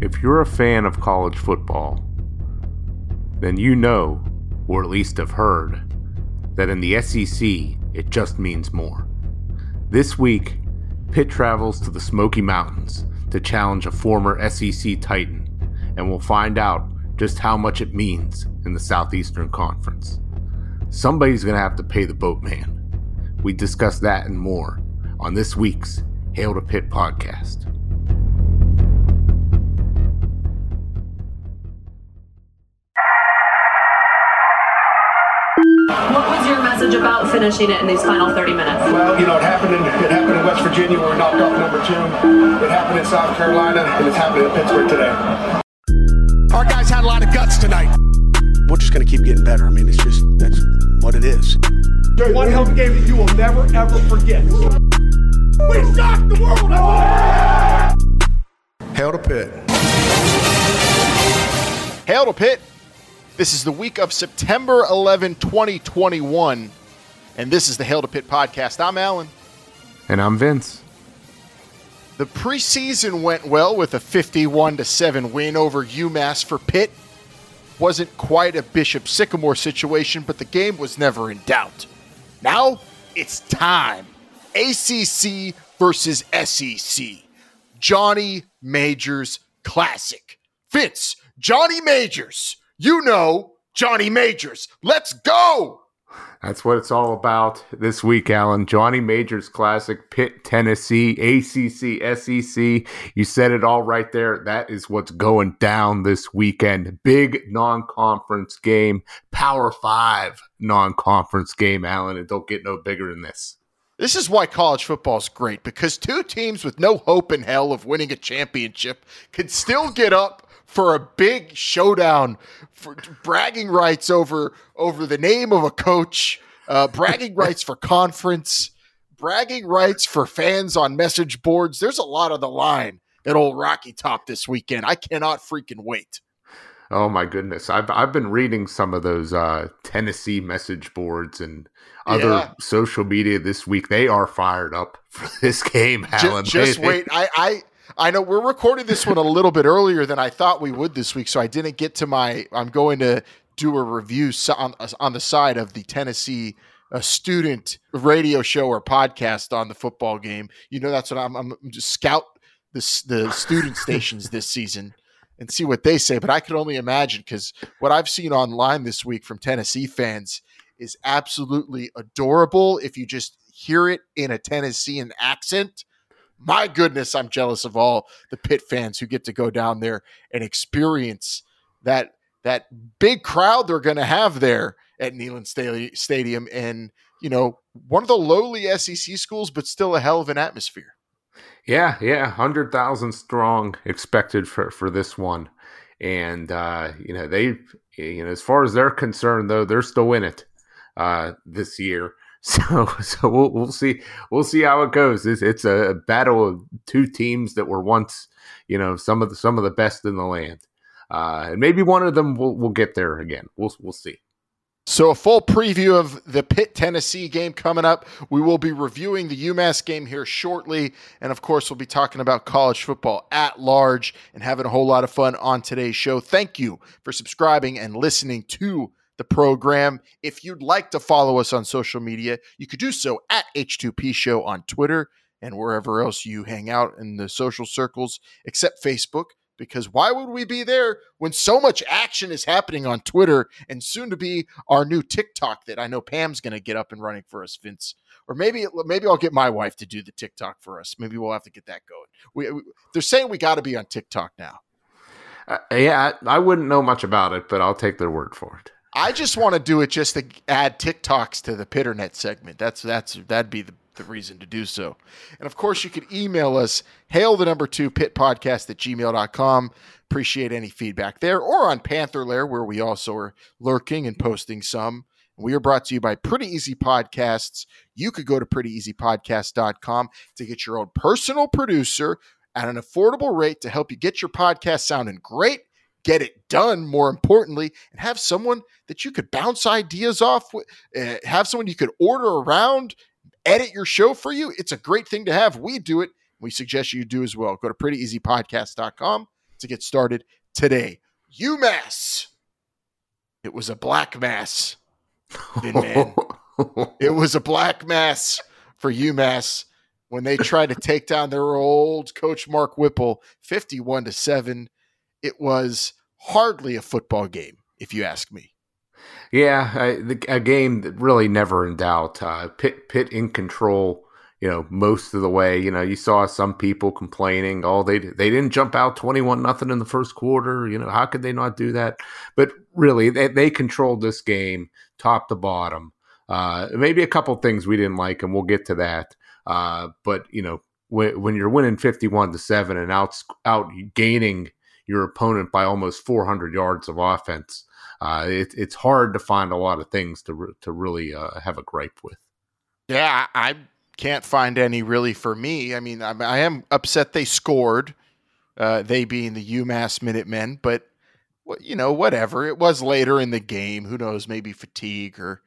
if you're a fan of college football, then you know, or at least have heard, that in the SEC, it just means more. This week, Pitt travels to the Smoky Mountains to challenge a former SEC Titan, and we'll find out just how much it means in the Southeastern Conference. Somebody's going to have to pay the boatman. We discuss that and more on this week's Hail to Pitt podcast. What was your message about finishing it in these final 30 minutes? Well, you know, it happened in it happened in West Virginia where we knocked off number two. It happened in South Carolina, and it's happening in Pittsburgh today. Our guys had a lot of guts tonight. We're just going to keep getting better. I mean, it's just that's what it is. One hell of a game that you will never ever forget. We shocked the world. Hail to Pitt. Hail to Pitt. This is the week of September 11, 2021. And this is the Hail to Pitt podcast. I'm Alan. And I'm Vince. The preseason went well with a 51 to 7 win over UMass for Pitt. Wasn't quite a Bishop Sycamore situation, but the game was never in doubt. Now it's time. ACC versus SEC. Johnny Majors Classic. Vince, Johnny Majors. You know Johnny Majors. Let's go. That's what it's all about this week, Alan. Johnny Majors Classic, Pitt, Tennessee, ACC, SEC. You said it all right there. That is what's going down this weekend. Big non conference game, Power Five non conference game, Alan. It don't get no bigger than this. This is why college football is great because two teams with no hope in hell of winning a championship can still get up for a big showdown for bragging rights over over the name of a coach, uh, bragging rights for conference, bragging rights for fans on message boards. There's a lot on the line at old Rocky Top this weekend. I cannot freaking wait. Oh my goodness. I've I've been reading some of those uh, Tennessee message boards and other Yeah. social media this week. They are fired up for this game, Alan. Just, They- wait. I, I I know we're recording this one a little bit earlier than I thought we would this week, so I didn't get to my. I'm going to do a review on on the side of the Tennessee uh, student radio show or podcast on the football game. You know, that's what I'm. I'm just scout the the student stations this season and see what they say. But I could only imagine because what I've seen online this week from Tennessee fans is absolutely adorable. If you just hear it in a Tennessean accent, my goodness, I'm jealous of all the Pitt fans who get to go down there and experience that that big crowd they're going to have there at Neyland Stadium, and you know one of the lowly SEC schools, but still a hell of an atmosphere. Yeah, yeah, hundred thousand strong expected for for this one, and uh, you know they, you know, as far as they're concerned, though, they're still in it uh, this year. So, so we'll we'll see we'll see how it goes. It's, it's a battle of two teams that were once, you know, some of the some of the best in the land, uh, and maybe one of them will will get there again. We'll we'll see. So, a full preview of the Pitt Tennessee game coming up. We will be reviewing the UMass game here shortly. And of course, we'll be talking about college football at large and having a whole lot of fun on today's show. Thank you for subscribing and listening to the program. If you'd like to follow us on social media, you could do so at H2P Show on Twitter and wherever else you hang out in the social circles, except Facebook. Because why would we be there when so much action is happening on Twitter and soon to be our new TikTok that I know Pam's going to get up and running for us, Vince? Or maybe maybe I'll get my wife to do the TikTok for us. Maybe we'll have to get that going. We, we- they're saying we got to be on TikTok now. Uh, yeah, I, I wouldn't know much about it, but I'll take their word for it. I just want to do it just to add TikToks to the Pitternet segment. That's that's that'd be the, the reason to do so. And of course, you could email us, hail the number two pit podcast at gmail.com. Appreciate any feedback there or on Panther Lair, where we also are lurking and posting some. We are brought to you by Pretty Easy Podcasts. You could go to prettyeasypodcast.com to get your own personal producer at an affordable rate to help you get your podcast sounding great get it done more importantly and have someone that you could bounce ideas off with uh, have someone you could order around edit your show for you it's a great thing to have we do it we suggest you do as well go to prettyeasypodcast.com to get started today. UMass. It was a black mass. man. it was a black mass for UMass when they tried to take down their old coach Mark Whipple 51 to 7. It was hardly a football game, if you ask me. Yeah, a game that really never in doubt. Uh, in control, you know, most of the way. You know, you saw some people complaining, oh, they they didn't jump out twenty one nothing in the first quarter. You know, how could they not do that? But really, they, they controlled this game top to bottom. Uh, maybe a couple things we didn't like, and we'll get to that. Uh, but you know, when, when you're winning fifty one to seven and out out gaining your opponent by almost four hundred yards of offense uh, it, it's hard to find a lot of things to re- to really uh, have a gripe with. Yeah, I can't find any really for me. I mean, I, I am upset they scored, uh, they being the UMass Minutemen, but you know, whatever. It was later in the game. Who knows? Maybe fatigue or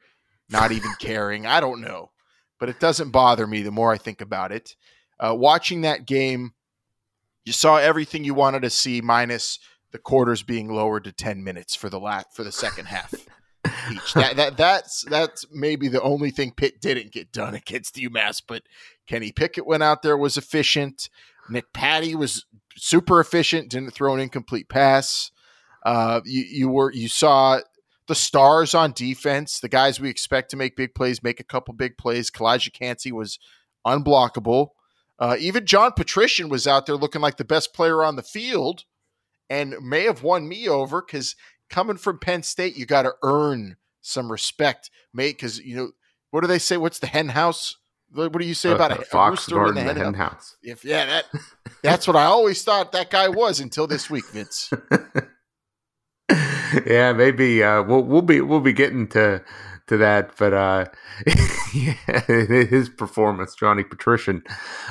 not even caring. I don't know, but it doesn't bother me the more I think about it. Uh, watching that game, you saw everything you wanted to see, minus the quarters being lowered to 10 minutes for the lat for the second half each. That, that that's that's maybe the only thing Pitt didn't get done against UMass, but Kenny Pickett went out there was efficient. Nick Patti was super efficient, didn't throw an incomplete pass. Uh, you, you were you saw the stars on defense, the guys we expect to make big plays, make a couple big plays. Calijah Kancey was unblockable. Uh, even John Petrishen was out there looking like the best player on the field and may have won me over because coming from Penn State, you got to earn some respect, mate. Because you know what do they say? What's the hen house? What do you say uh, about a, fox guarding the hen, hen house? house? If yeah, that that's what I always thought that guy was until this week, Vince. yeah, maybe uh, we'll we'll be we'll be getting to to that, but uh, his performance, Johnny Petrishen.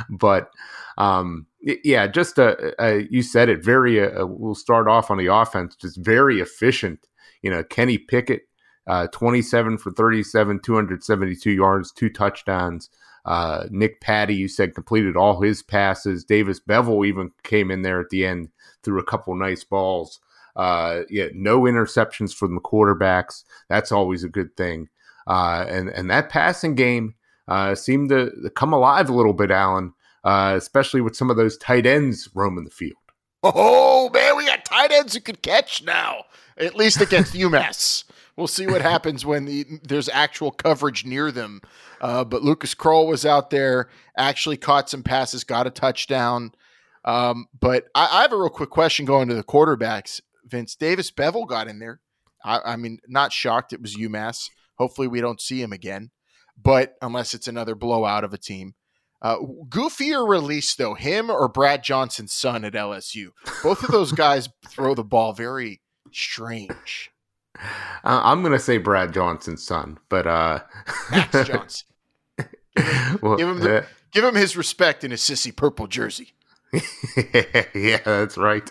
but um, yeah, just uh, uh, you said it. Very. Uh, we'll start off on the offense. Just very efficient. You know, Kenny Pickett, uh, twenty-seven for thirty-seven, two hundred seventy-two yards, two touchdowns. Uh, Nick Patti, you said completed all his passes. Davis Beville even came in there at the end, threw a couple nice balls. Uh, yeah, no interceptions from the quarterbacks. That's always a good thing. Uh, and and that passing game uh, seemed to come alive a little bit, Alan uh, especially with some of those tight ends roaming the field. Oh man, we got tight ends who could catch now, at least against UMass. We'll see what happens when the, there's actual coverage near them. Uh, but Lucas Krull was out there, actually caught some passes, got a touchdown. Um, but I, I, have a real quick question going to the quarterbacks. Vince Davis Beville got in there. I, I mean, not shocked it was UMass. Hopefully, we don't see him again. But unless it's another blowout of a team. Uh, goofier release though, him or Brad Johnson's son at LSU. Both of those guys throw the ball very strange. Uh, I'm gonna say Brad Johnson's son, but uh, Max Johnson. Give him, well, give, him the, uh, give him his respect in his sissy purple jersey. yeah, that's right.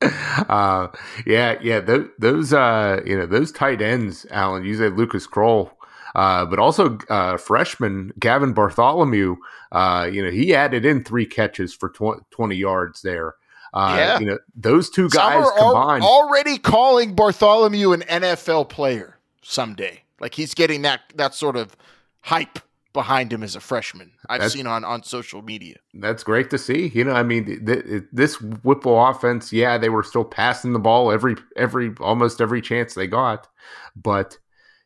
Uh, yeah, yeah. Those, those, uh, you know, those tight ends, Alan. You said Lucas Krull, uh, but also uh, freshman Gavin Bartholomew. Uh, you know, he added in three catches for tw- 20 yards there. Uh, yeah. You know, those two guys combined. Al- already calling Bartholomew an NFL player someday. Like he's getting that that sort of hype behind him as a freshman. I've that's, seen on on social media. That's great to see. You know, I mean, th- th- this Whipple offense, yeah, they were still passing the ball every every almost every chance they got, but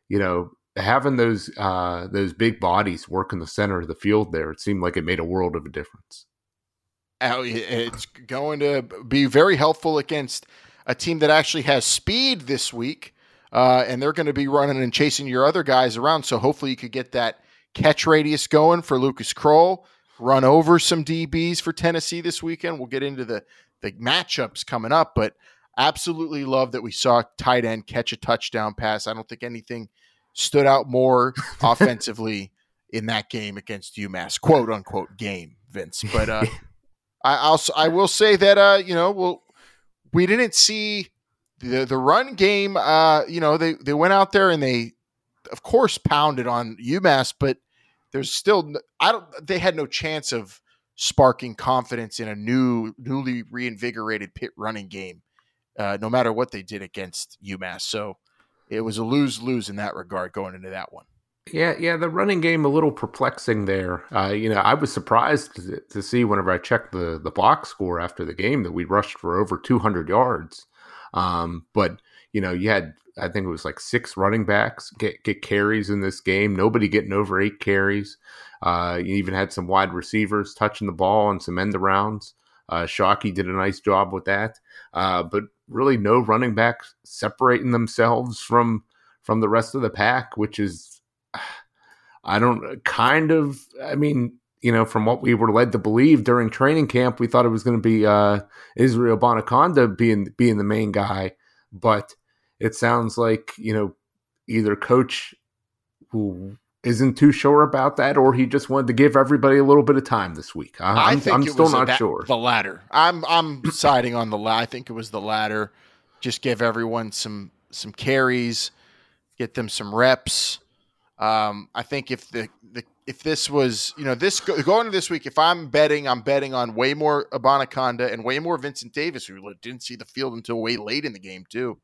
you know, having those uh, those big bodies work in the center of the field there, it seemed like it made a world of a difference. It's going to be very helpful against a team that actually has speed this week, uh, and they're going to be running and chasing your other guys around. So hopefully you could get that catch radius going for Lucas Krull. Run over some DBs for Tennessee this weekend. We'll get into the the matchups coming up, but absolutely love that we saw tight end catch a touchdown pass. I don't think anything stood out more offensively in that game against UMass, quote unquote game, Vince. But uh, I also I will say that uh, you know, well, we didn't see the the run game. Uh, you know, they they went out there and they, of course, pounded on UMass, but there's still I don't. They had no chance of sparking confidence in a new, newly reinvigorated pit running game, uh, no matter what they did against UMass. So it was a lose lose in that regard going into that one. Yeah, yeah, the running game a little perplexing there. Uh, you know, I was surprised to, to, see whenever I checked the the box score after the game that we rushed for over 200 yards. Um, but you know, you had I think it was like six running backs get get carries in this game. Nobody getting over eight carries. Uh, you even had some wide receivers touching the ball and some end arounds. Uh, Shocky did a nice job with that, uh, but really no running backs separating themselves from from the rest of the pack, which is I don't kind of I mean you know from what we were led to believe during training camp, we thought it was going to be uh, Israel Abanikanda being being the main guy, but it sounds like you know either coach who isn't too sure about that, or he just wanted to give everybody a little bit of time this week. I, am I'm still not sure. The latter. I'm I'm siding on the. I think it was the latter. Just give everyone some some carries, get them some reps. Um, I think if the, the if this was you know this going to this week, if I'm betting, I'm betting on way more Abanikanda and way more Vincent Davis, who didn't see the field until way late in the game too.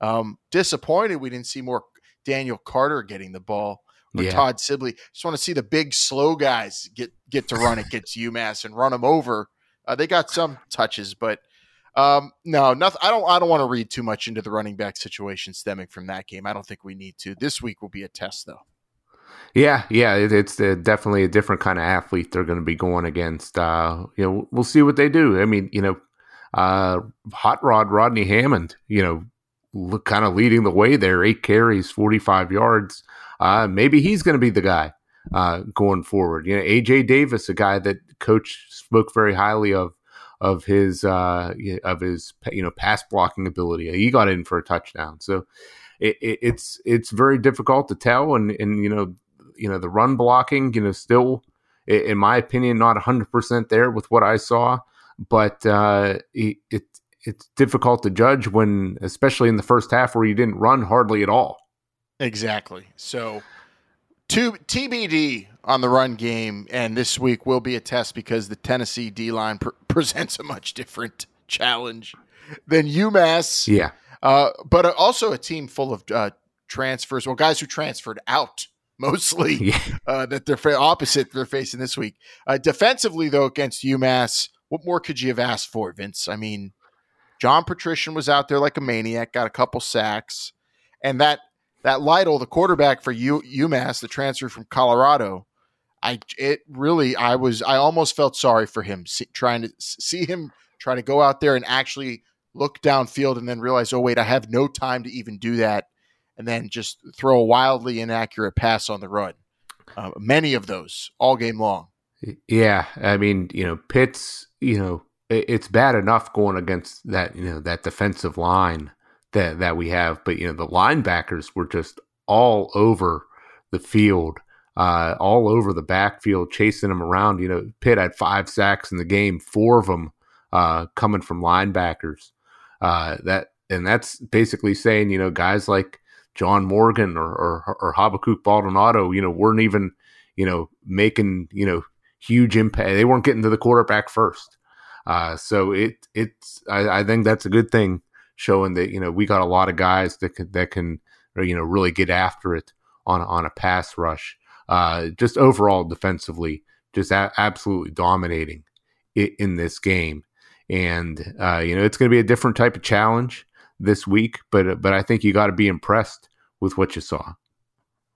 Um, disappointed we didn't see more Daniel Carter getting the ball or yeah. Todd Sibley. Just want to see the big slow guys get get to run against UMass and run them over. Uh, they got some touches, but um, no, nothing. I don't. I don't want to read too much into the running back situation stemming from that game. I don't think we need to. This week will be a test, though. Yeah, yeah, it, it's uh, definitely a different kind of athlete they're going to be going against. Uh, you know, we'll see what they do. I mean, you know, uh, hot rod Rodney Hammond, you know, look, kind of leading the way there, eight carries, forty five yards uh, maybe he's going to be the guy uh, going forward. You know, AJ Davis, a guy that coach spoke very highly of of his uh, of his you know pass blocking ability. He got in for a touchdown, so it, it, it's it's very difficult to tell. And and you know you know the run blocking, you know, still in my opinion, not hundred percent there with what I saw. But uh, it it's difficult to judge when, especially in the first half, where you didn't run hardly at all. Exactly. So, to TBD on the run game, and this week will be a test because the Tennessee D line pr- presents a much different challenge than UMass. Yeah. Uh, but also a team full of uh, transfers, well, guys who transferred out mostly yeah. uh, that they're fa- opposite they're facing this week. Uh, defensively, though, against UMass, what more could you have asked for, Vince? I mean, John Petrishen was out there like a maniac, got a couple sacks, and that that Lytle, the quarterback for U, UMass, the transfer from Colorado, I it really I was I almost felt sorry for him see, trying to see him try to go out there and actually look downfield and then realize oh wait I have no time to even do that and then just throw a wildly inaccurate pass on the run. Uh, many of those all game long. Yeah, I mean you know Pitts you know it's bad enough going against that you know that defensive line that that we have. But you know, the linebackers were just all over the field, uh, all over the backfield, chasing them around. You know, Pitt had five sacks in the game, four of them uh, coming from linebackers. Uh, that and that's basically saying, you know, guys like John Morgan or or, or Habakkuk Baldonado, you know, weren't even, you know, making you know huge impact. They weren't getting to the quarterback first. Uh, so it it's I, I, think that's a good thing showing that you know we got a lot of guys that can that can you know really get after it on on a pass rush. Uh, just overall defensively, just a- absolutely dominating in, in this game. And uh, you know it's going to be a different type of challenge this week, but but I think you got to be impressed with what you saw.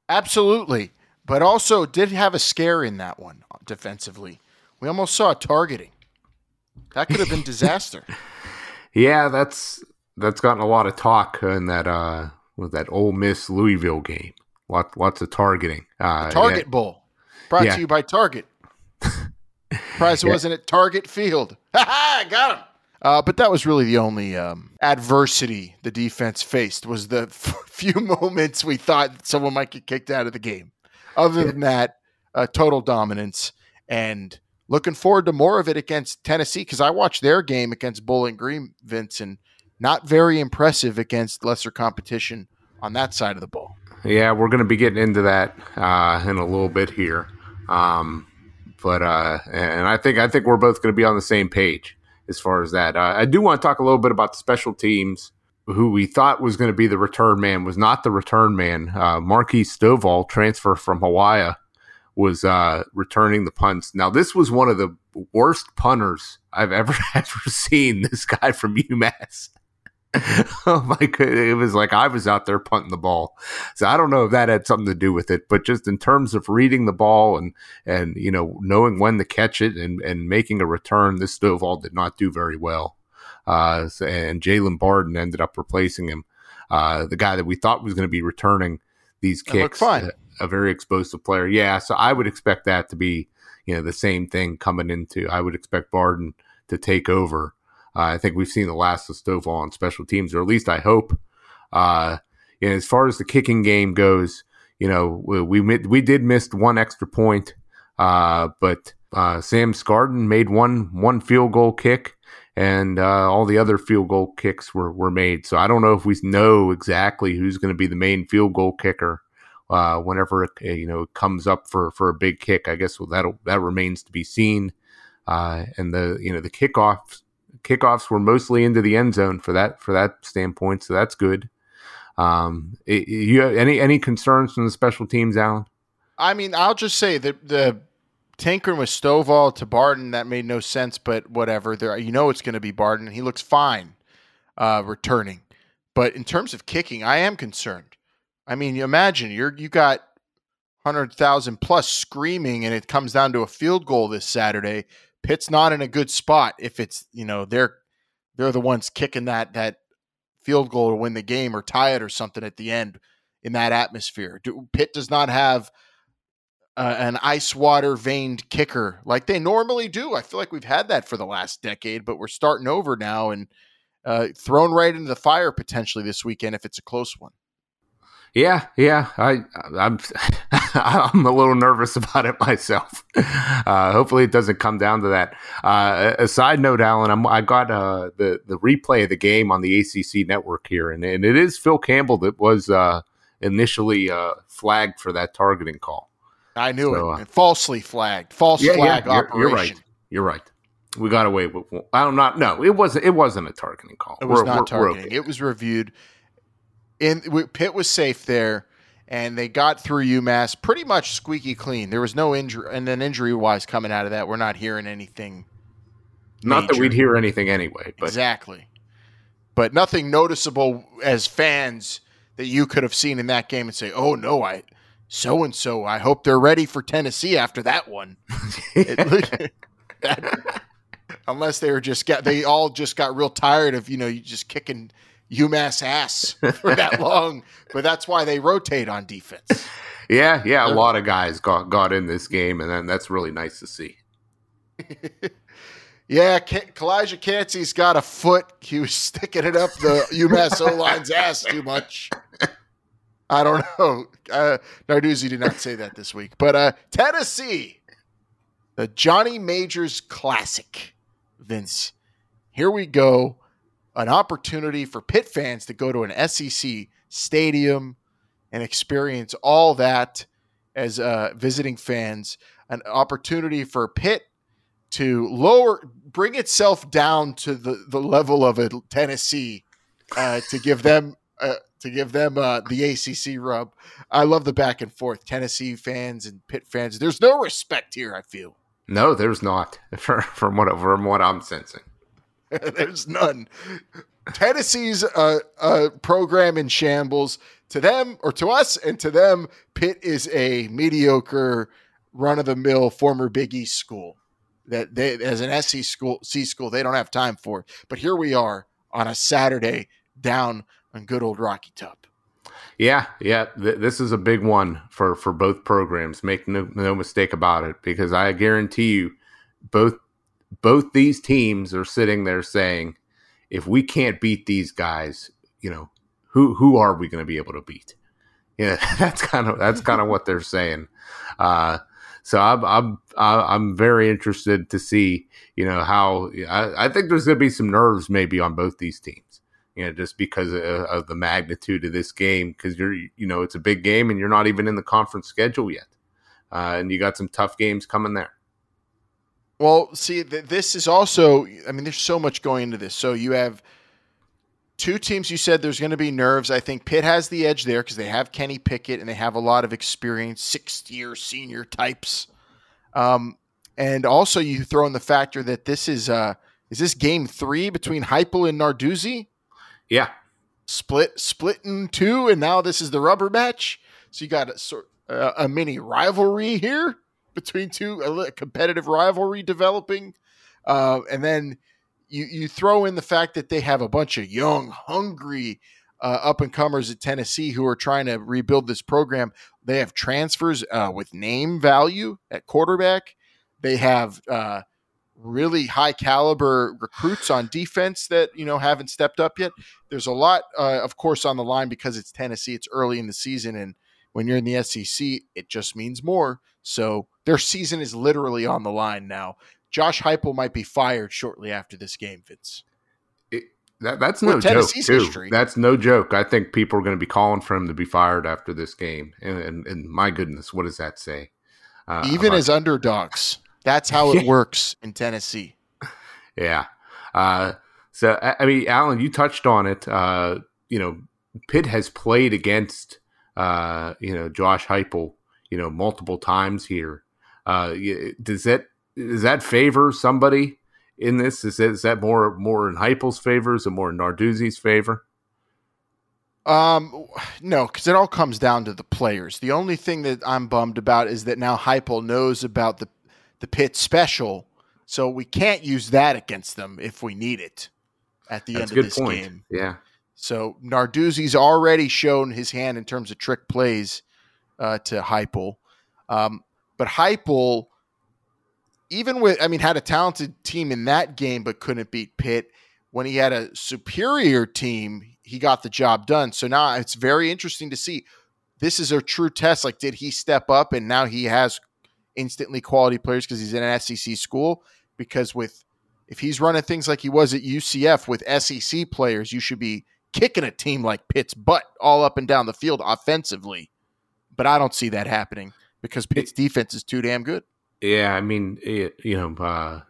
Absolutely, but also did have a scare in that one defensively. We almost saw targeting. That could have been disaster. yeah, that's that's gotten a lot of talk in that uh with that Ole Miss Louisville game. Lots lots of targeting. Uh, Target yeah. Bowl, brought yeah. to you by Target. Prize yeah. wasn't at Target Field. Ha ha! Got him. Uh, but that was really the only um, adversity the defense faced was the f- few moments we thought someone might get kicked out of the game. Other than that, uh, total dominance and looking forward to more of it against Tennessee because I watched their game against Bowling Green, Vince, and not very impressive against lesser competition on that side of the ball. Yeah, we're going to be getting into that uh, in a little bit here. Um, but uh, and I think I think we're both going to be on the same page as far as that. Uh, I do want to talk a little bit about the special teams. Who we thought was going to be the return man was not the return man. Uh, Marquis Stovall, transfer from Hawaii, was uh, returning the punts. Now, this was one of the worst punters I've ever ever seen. This guy from UMass. oh my god! It was like I was out there punting the ball. So I don't know if that had something to do with it, but just in terms of reading the ball and and you know knowing when to catch it and and making a return, this Stovall did not do very well. Uh, and Jalen Barden ended up replacing him, uh, the guy that we thought was going to be returning these kicks. fine. A, very explosive player, yeah. So I would expect that to be you know the same thing coming into. I would expect Barden to take over. Uh, I think we've seen the last of Stovall on special teams, or at least I hope. Uh, and as far as the kicking game goes, you know, we we, we did miss one extra point, uh, but uh, Sam Scarton made one one field goal kick, and uh, all the other field goal kicks were were made. So I don't know if we know exactly who's going to be the main field goal kicker. Uh, whenever it, you know it comes up for, for a big kick, I guess well, that that remains to be seen. and the you know the kickoffs kickoffs were mostly into the end zone for that for that standpoint, so that's good. Um, it, you have any any concerns from the special teams, Alan? I mean, I'll just say that the tinkering with Stovall to Barden that made no sense, but whatever. There, you know, it's going to be Barden. He looks fine uh, returning, but in terms of kicking, I am concerned. I mean, you imagine you're you got hundred thousand plus screaming, and it comes down to a field goal this Saturday. Pitt's not in a good spot if it's you know they're they're the ones kicking that that field goal to win the game or tie it or something at the end in that atmosphere. Do, Pitt does not have uh, an ice water veined kicker like they normally do. I feel like we've had that for the last decade, but we're starting over now and uh, thrown right into the fire potentially this weekend if it's a close one. Yeah, yeah, I, I'm, I'm a little nervous about it myself. Uh, hopefully, it doesn't come down to that. Uh, a side note, Alan, I'm, i got uh, the the replay of the game on the ACC network here, and, and it is Phil Campbell that was uh, initially uh, flagged for that targeting call. I knew so, it. falsely flagged, false yeah, flag yeah, you're, operation. You're right. You're right. We got away with. I don't not. No, it wasn't. It wasn't a targeting call. It was we're, not we're, targeting. We're okay. It was reviewed in Pitt was safe there, and they got through UMass pretty much squeaky clean. There was no injury, and then injury wise coming out of that, we're not hearing anything. Not major. that we'd hear anything anyway. But. Exactly, but nothing noticeable as fans that you could have seen in that game and say, "Oh no, I." So and so, I hope they're ready for Tennessee after that one. it, unless they were just got, they all just got real tired of you know you just kicking UMass ass for that long, but that's why they rotate on defense. Yeah, yeah, a lot of guys got got in this game, and then that's really nice to see. yeah, Calijah Kancey's got a foot. He was sticking it up the UMass O line's ass too much. I don't know. Uh, Narduzzi did not say that this week, but uh, Tennessee, the Johnny Majors Classic. Vince, here we go an opportunity for Pitt fans to go to an SEC stadium and experience all that as uh, visiting fans. An opportunity for Pitt to lower, bring itself down to the, the level of a Tennessee uh, to give them uh, to give them uh, the ACC rub. I love the back and forth. Tennessee fans and Pitt fans. There's no respect here. I feel. No, there's not. from what from what I'm sensing. There's none. Tennessee's a, a program in shambles. To them, or to us, and to them, Pitt is a mediocre, run of the mill former Big East school that they, as an SC school, C school, they don't have time for. But here we are on a Saturday down on good old Rocky Top. Yeah, yeah, th- this is a big one for for both programs. Make no, no mistake about it, because I guarantee you, both both these teams are sitting there saying, if we can't beat these guys, you know, who who are we going to be able to beat? Yeah, that's kind of that's kind of what they're saying. Uh, so I'm I'm I'm very interested to see, you know, how I, I think there's going to be some nerves maybe on both these teams, you know, just because of, of the magnitude of this game. Because you're, you know, it's a big game and you're not even in the conference schedule yet, uh, and you got some tough games coming there. Well, see, th- this is also, I mean, there's so much going into this. So you have two teams you said there's going to be nerves. I think Pitt has the edge there because they have Kenny Pickett and they have a lot of experience, six year senior types. Um, and also you throw in the factor that this is, uh, is this game three between Heupel and Narduzzi? Yeah. Split, split in two, and now this is the rubber match. So you got a sort uh, a mini rivalry here between two a competitive rivalry developing, uh, and then you you throw in the fact that they have a bunch of young, hungry uh, up and comers at Tennessee who are trying to rebuild this program. They have transfers uh, with name value at quarterback. They have uh, really high caliber recruits on defense that you know haven't stepped up yet. There's a lot, uh, of course, on the line because it's Tennessee. It's early in the season, and when you're in the SEC, it just means more. So their season is literally on the line now. Josh Heupel might be fired shortly after this game, Vince. It, that, that's no joke. Too. History. That's no joke. I think people are going to be calling for him to be fired after this game. And, and, and my goodness, what does that say? Uh, Even about- as underdogs, that's how it works in Tennessee. Yeah. Uh, so, I mean, Alan, you touched on it. Uh, you know, Pitt has played against, uh, you know, Josh Heupel, you know, multiple times here. Uh, does that does that favor somebody in this? Is that, is that more more in Heupel's favor? Is it more in Narduzzi's favor? Um, no, because it all comes down to the players. The only thing that I'm bummed about is that now Heupel knows about the the pit special, so we can't use that against them if we need it at the That's end of this point. game. Yeah. So Narduzzi's already shown his hand in terms of trick plays uh, to Heupel. Um, but Heupel, even with, I mean, had a talented team in that game, but couldn't beat Pitt. When he had a superior team, he got the job done. So now it's very interesting to see. This is a true test. Like, did he step up and now he has instantly quality players because he's in an SEC school? Because with if he's running things like he was at UCF with SEC players, you should be kicking a team like Pitt's butt all up and down the field offensively. But I don't see that happening because Pitt's defense is too damn good. Yeah, I mean, it, you know, uh,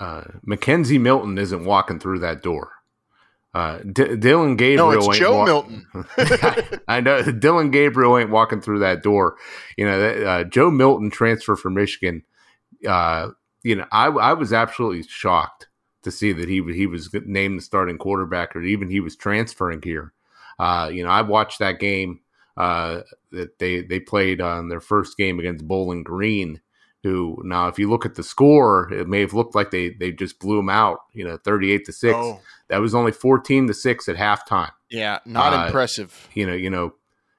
uh, McKenzie Milton isn't walking through that door. Uh, D- Dillon Gabriel. No, it's Joe Milton. I know Dillon Gabriel ain't walking through that door. You know, uh, Joe Milton transfer from Michigan. Uh, you know, I, I was absolutely shocked to see that he he was named the starting quarterback, or even he was transferring here. Uh, you know, I watched that game uh, that they they played on their first game against Bowling Green. Who now, if you look at the score, it may have looked like they they just blew them out. You know, thirty eight to six. Oh. That was only fourteen to six at halftime. Yeah, not uh, impressive. You know, you know,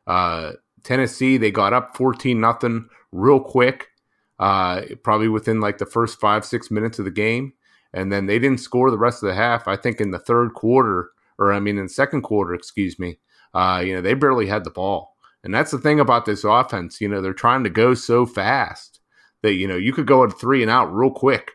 uh, Tennessee they got up fourteen nothing real quick, uh, probably within like the first five six minutes of the game, and then they didn't score the rest of the half. I think in the third quarter, or I mean in the second quarter, excuse me. Uh, you know, they barely had the ball, and that's the thing about this offense. You know, they're trying to go so fast that you know you could go at three and out real quick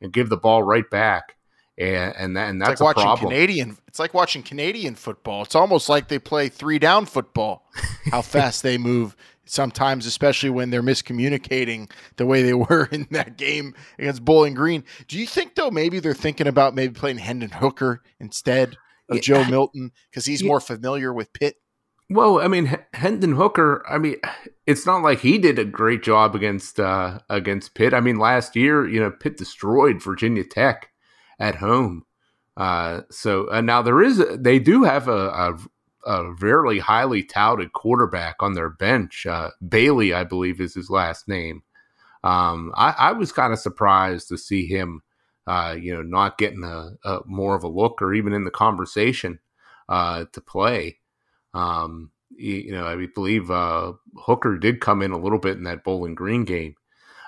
and give the ball right back and and, that, and that's it's like watching problem. Canadian. It's like watching Canadian football. It's almost like they play three down football. How fast they move sometimes, especially when they're miscommunicating the way they were in that game against Bowling Green. Do you think though maybe they're thinking about maybe playing Hendon Hooker instead of yeah. Joe Milton because he's yeah. more familiar with Pitt? Well, I mean, Hendon Hooker. I mean, it's not like he did a great job against uh, against Pitt. I mean, last year, you know, Pitt destroyed Virginia Tech at home. Uh, so uh, now there is they do have a, a, a very highly touted quarterback on their bench. Uh, Bailey, I believe, is his last name. Um, I, I, was kind of surprised to see him, uh, you know, not getting a, a, more of a look or even in the conversation uh, to play. Um, you, you, know, I believe uh, Hooker did come in a little bit in that Bowling Green game.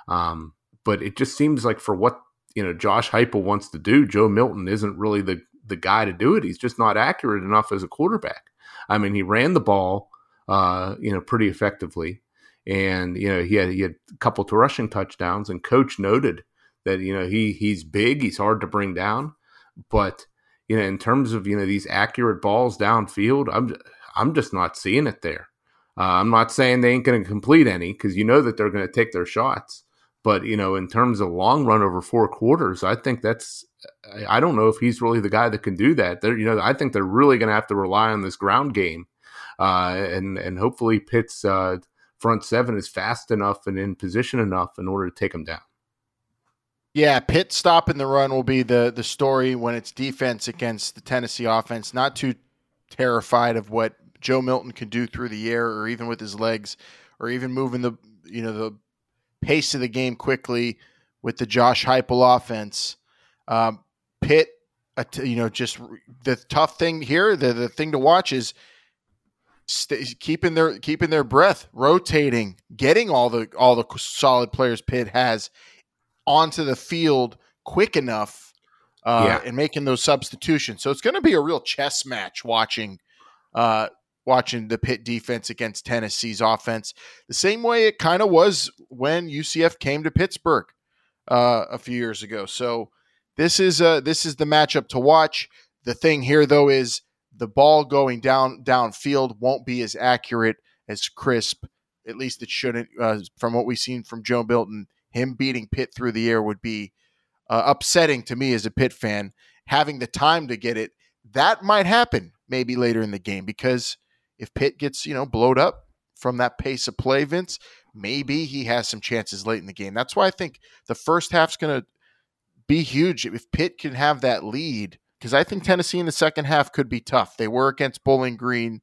Um, but it just seems like for what you know Josh Heupel wants to do, Joe Milton isn't really the the guy to do it. He's just not accurate enough as a quarterback. I mean, he ran the ball, uh, you know, pretty effectively, and you know he had he had a couple of rushing touchdowns. And coach noted that you know he he's big, he's hard to bring down, but you know in terms of you know these accurate balls downfield, I'm I'm just not seeing it there. Uh, I'm not saying they ain't going to complete any because you know that they're going to take their shots, But you know, in terms of long run over four quarters, I think that's. I don't know if he's really the guy that can do that. They're, you know, I think they're really going to have to rely on this ground game, uh, and and hopefully Pitt's uh, front seven is fast enough and in position enough in order to take them down. Yeah, Pitt stopping the run will be the the story when it's defense against the Tennessee offense. Not too terrified of what Joe Milton can do through the air or even with his legs or even moving the you know the pace of the game quickly with the Josh Heupel offense. Um, Pitt, uh, you know, just the tough thing here, the the thing to watch is keeping their keeping their breath, rotating, getting all the all the solid players Pitt has onto the field quick enough uh, yeah. and making those substitutions. So it's going to be a real chess match watching uh, watching the Pitt defense against Tennessee's offense. The same way it kind of was when UCF came to Pittsburgh uh, a few years ago. So this is uh, this is the matchup to watch. The thing here though is the ball going down downfield won't be as accurate as crisp. At least it shouldn't, uh, from what we've seen from Joe Milton. Him beating Pitt through the air would be uh, upsetting to me as a Pitt fan. Having the time to get it, that might happen maybe later in the game because if Pitt gets, you know, blowed up from that pace of play, Vince, maybe he has some chances late in the game. That's why I think the first half's going to be huge if Pitt can have that lead because I think Tennessee in the second half could be tough. They were against Bowling Green,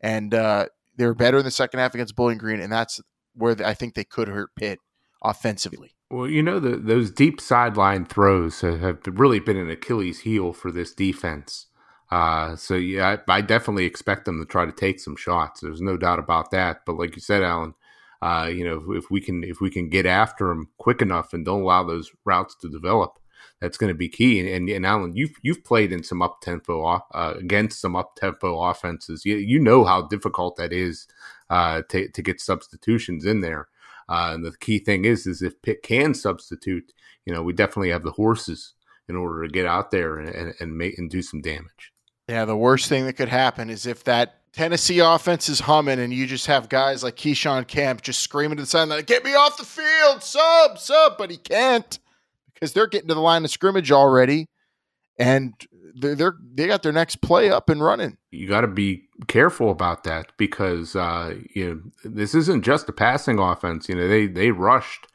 and uh, they were better in the second half against Bowling Green, and that's where I think they could hurt Pitt offensively. Well, you know, the, those deep sideline throws have really been an Achilles heel for this defense. Uh, so yeah, I, I, definitely expect them to try to take some shots. There's no doubt about that. But like you said, Alan, uh, you know, if, if, we can if we can get after them quick enough and don't allow those routes to develop, that's going to be key. And, and, and Alan, you've you've played in some up tempo uh, against some up tempo offenses. You you know how difficult that is uh, to to get substitutions in there. Uh, and the key thing is, is if Pitt can substitute, you know, we definitely have the horses in order to get out there and, and, and make and do some damage. Yeah, the worst thing that could happen is if that Tennessee offense is humming and you just have guys like Keyshawn Camp just screaming to the sideline, "Get me off the field, sub, sub!" But he can't because they're getting to the line of scrimmage already, and they're, they got their next play up and running. You got to be careful about that because uh, you know this isn't just a passing offense. You know they they rushed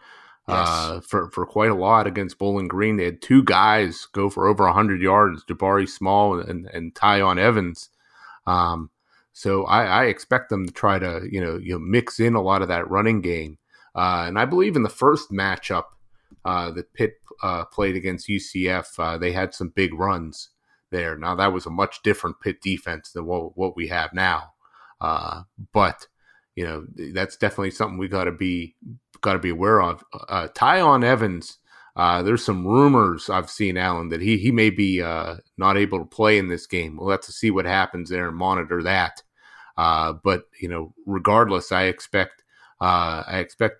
yes. uh, for for quite a lot against Bowling Green. They had two guys go for over hundred yards: Jabari Small and and Tiyon Evans. Um, so I, I, expect them to try to you know you know mix in a lot of that running game. Uh, and I believe in the first matchup uh, that Pitt uh, played against UCF, uh, they had some big runs there. Now that was a much different Pitt defense than what what we have now, uh, but you know that's definitely something we got to be got to be aware of. Uh, Tiyon Evans, uh, there's some rumors I've seen, Alan, that he he may be uh, not able to play in this game. We'll have to see what happens there and monitor that. Uh, but you know, regardless, I expect uh, I expect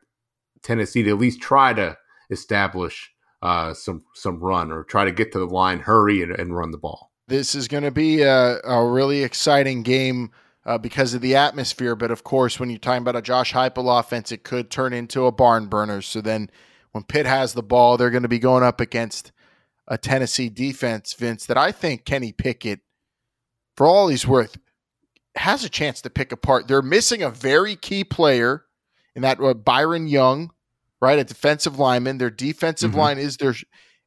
Tennessee to at least try to establish uh, some some run or try to get to the line, hurry and, and run the ball. This is going to be a, a really exciting game uh, because of the atmosphere. But of course, when you're talking about a Josh Heupel offense, it could turn into a barn burner. So then, when Pitt has the ball, they're going to be going up against a Tennessee defense, Vince, that I think Kenny Pickett, for all he's worth, has a chance to pick apart. They're missing a very key player in that uh, Byron Young, right? A defensive lineman. Their defensive mm-hmm. line is their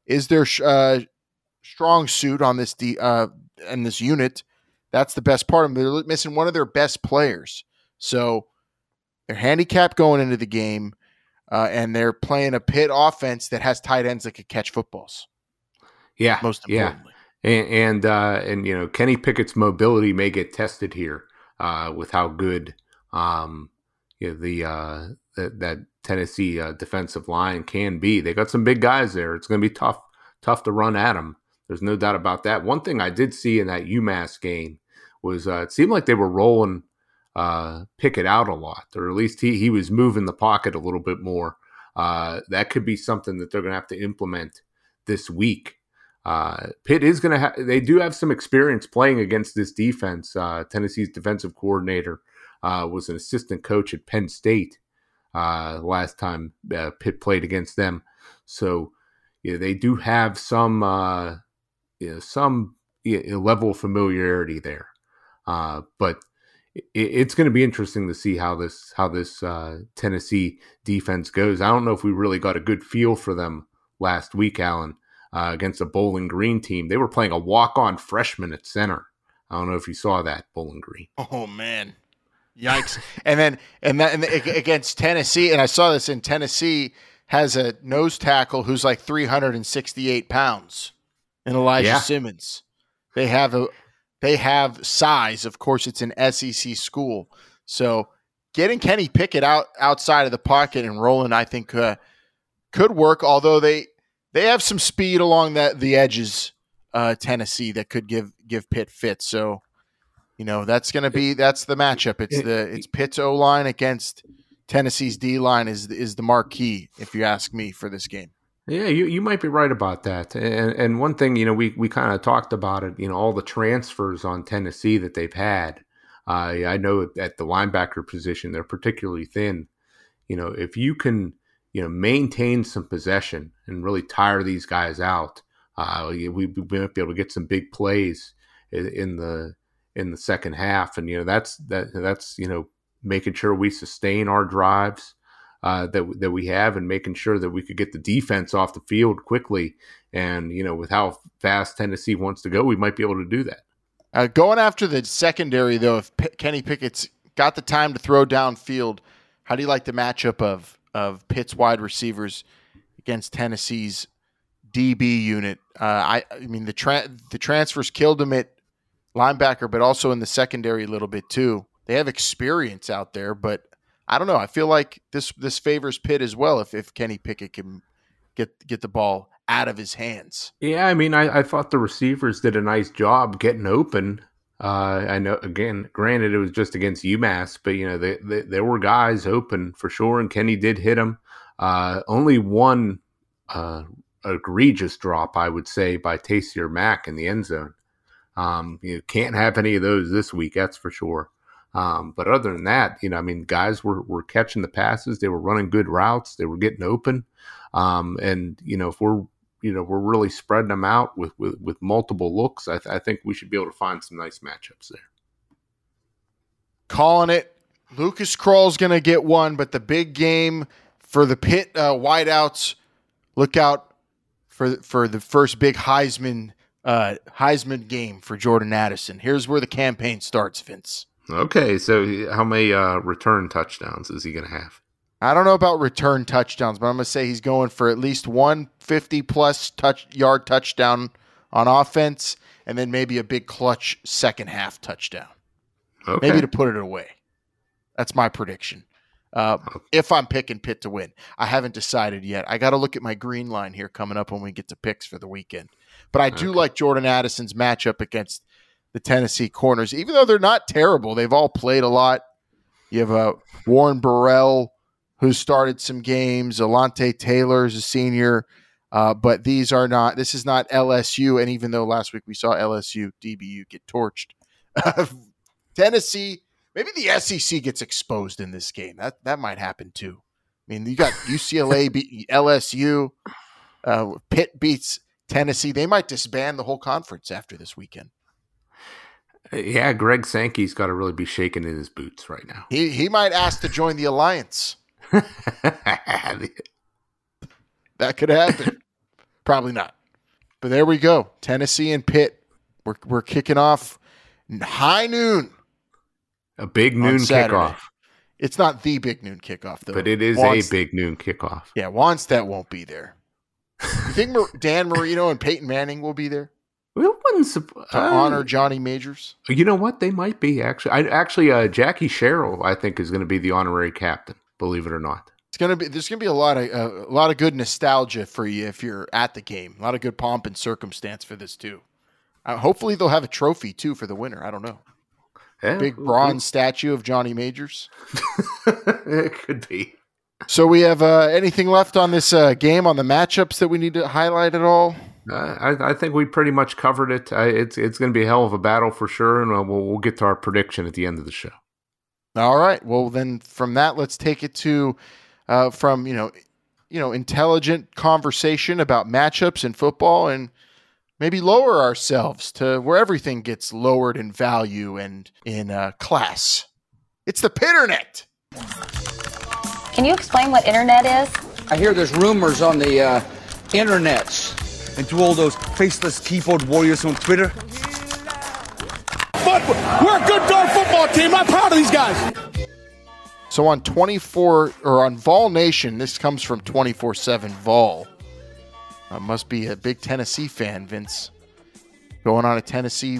is their uh, strong suit on this de- uh, in this unit. That's the best part of them. They're missing one of their best players. So they're handicapped going into the game, uh, and they're playing a pit offense that has tight ends that could catch footballs. Yeah, most importantly. Yeah. And and, uh, and you know Kenny Pickett's mobility may get tested here uh, with how good um, you know, the uh, that, that Tennessee uh, defensive line can be. They got some big guys there. It's going to be tough tough to run at them. There's no doubt about that. One thing I did see in that UMass game was uh, it seemed like they were rolling uh, Pickett out a lot, or at least he he was moving the pocket a little bit more. Uh, that could be something that they're going to have to implement this week. Uh, Pitt is going to have, they do have some experience playing against this defense. Uh, Tennessee's defensive coordinator uh, was an assistant coach at Penn State. uh, last time uh, Pitt played against them. So they do have some uh, you know, some level of familiarity there. Uh, but it, it's going to be interesting to see how this how this uh, Tennessee defense goes. I don't know if we really got a good feel for them last week, Alan, uh, against a Bowling Green team. They were playing a walk on freshman at center. I don't know if you saw that Bowling Green. Oh man, yikes! and then and and against Tennessee, and I saw this in Tennessee has a nose tackle who's like 368 pounds, and Elijah yeah. Simmons. They have a they have size. Of course, it's an SEC school, so getting Kenny Pickett out outside of the pocket and rolling, I think, uh, could work. Although they they have some speed along that the edges uh, Tennessee that could give give Pitt fits. So, you know, that's going to be that's the matchup. It's the it's Pitt's O line against Tennessee's D line is is the marquee, if you ask me, for this game. Yeah, you, you might be right about that. And, and one thing, you know, we, we kind of talked about it, you know, all the transfers on Tennessee that they've had. Uh, I know at the linebacker position, they're particularly thin. You know, if you can, you know, maintain some possession and really tire these guys out, uh, we, we might be able to get some big plays in the in the second half, and you know that's that that's you know making sure we sustain our drives uh, that that we have, and making sure that we could get the defense off the field quickly. And you know, with how fast Tennessee wants to go, we might be able to do that. Uh, going after the secondary, though, if P- Kenny Pickett's got the time to throw downfield, how do you like the matchup of of Pitt's wide receivers against Tennessee's DB unit. Uh, I, I mean the tra- the transfers killed him at linebacker, but also in the secondary a little bit too. They have experience out there, but I don't know. I feel like this this favors Pitt as well if if Kenny Pickett can get get the ball out of his hands. Yeah, I mean, I, I thought the receivers did a nice job getting open. Uh, I know, again, granted, it was just against UMass, but you know, they, they, there were guys open for sure, and Kenny did hit them. Uh, only one uh, egregious drop, I would say, by Taysir Mack in the end zone. Um, you can't have any of those this week, that's for sure. Um, but other than that, you know, I mean, guys were, were catching the passes, they were running good routes, they were getting open. Um, and you know, if we're you know we're really spreading them out with with, with multiple looks, I, th- I think we should be able to find some nice matchups there. Calling it, Lucas Krull's going to get one, but the big game for the Pitt uh, wideouts. Look out for for the first big Heisman uh, Heisman game for Jordan Addison. Here's where the campaign starts, Vince. Okay, so how many uh, return touchdowns is he going to have? I don't know about return touchdowns, but I'm going to say he's going for at least one 50 plus touch yard touchdown on offense, and then maybe a big clutch second half touchdown. Okay. Maybe to put it away. That's my prediction. Uh, if I'm picking Pitt to win, I haven't decided yet. I got to look at my green line here coming up when we get to picks for the weekend. But I do okay. like Jordan Addison's matchup against the Tennessee corners, even though they're not terrible. They've all played a lot. You have uh, Warren Burrell, who started some games. Alontae Taylor is a senior. Uh, but these are not, this is not LSU. And even though last week we saw LSU, DBU get torched, Tennessee Maybe the SEC gets exposed in this game. That that might happen too. I mean, you got UCLA beat LSU, uh, Pitt beats Tennessee. They might disband the whole conference after this weekend. Yeah, Greg Sankey's got to really be shaking in his boots right now. He he might ask to join the alliance. that could happen. Probably not. But there we go. Tennessee and Pitt. We're we're kicking off high noon a big noon kickoff. It's not the big noon kickoff though. But it is a big noon kickoff. Yeah, Wannstedt won't be there. You think Dan Marino and Peyton Manning will be there? Well, supp- to honor Johnny Majors. You know what? They might be actually. I, actually, uh, Jackie Sherrill, I think, is going to be the honorary captain. Believe it or not, it's going to be. There's going to be a lot of uh, a lot of good nostalgia for you if you're at the game. A lot of good pomp and circumstance for this too. Uh, hopefully, they'll have a trophy too for the winner. I don't know. Yeah, Big bronze statue of Johnny Majors. it could be. So we have uh, anything left on this uh, game on the matchups that we need to highlight at all? Uh, I, I, think we pretty much covered it. it's it's going to be a hell of a battle for sure, and uh, we'll, we'll get to our prediction at the end of the show. All right. Well, then from that, let's take it to uh, from you know, you know, intelligent conversation about matchups in football, and maybe lower ourselves to where everything gets lowered in value and in uh, class. It's the Pitternet. Can you explain what internet is? I hear there's rumors on the uh, internets. And to all those faceless keyboard warriors on Twitter, But we're a good darn football team. I'm proud of these guys. So on 24 or on Vol Nation, this comes from 24 7 Vol. Uh, must be a big Tennessee fan, Vince. Going on a Tennessee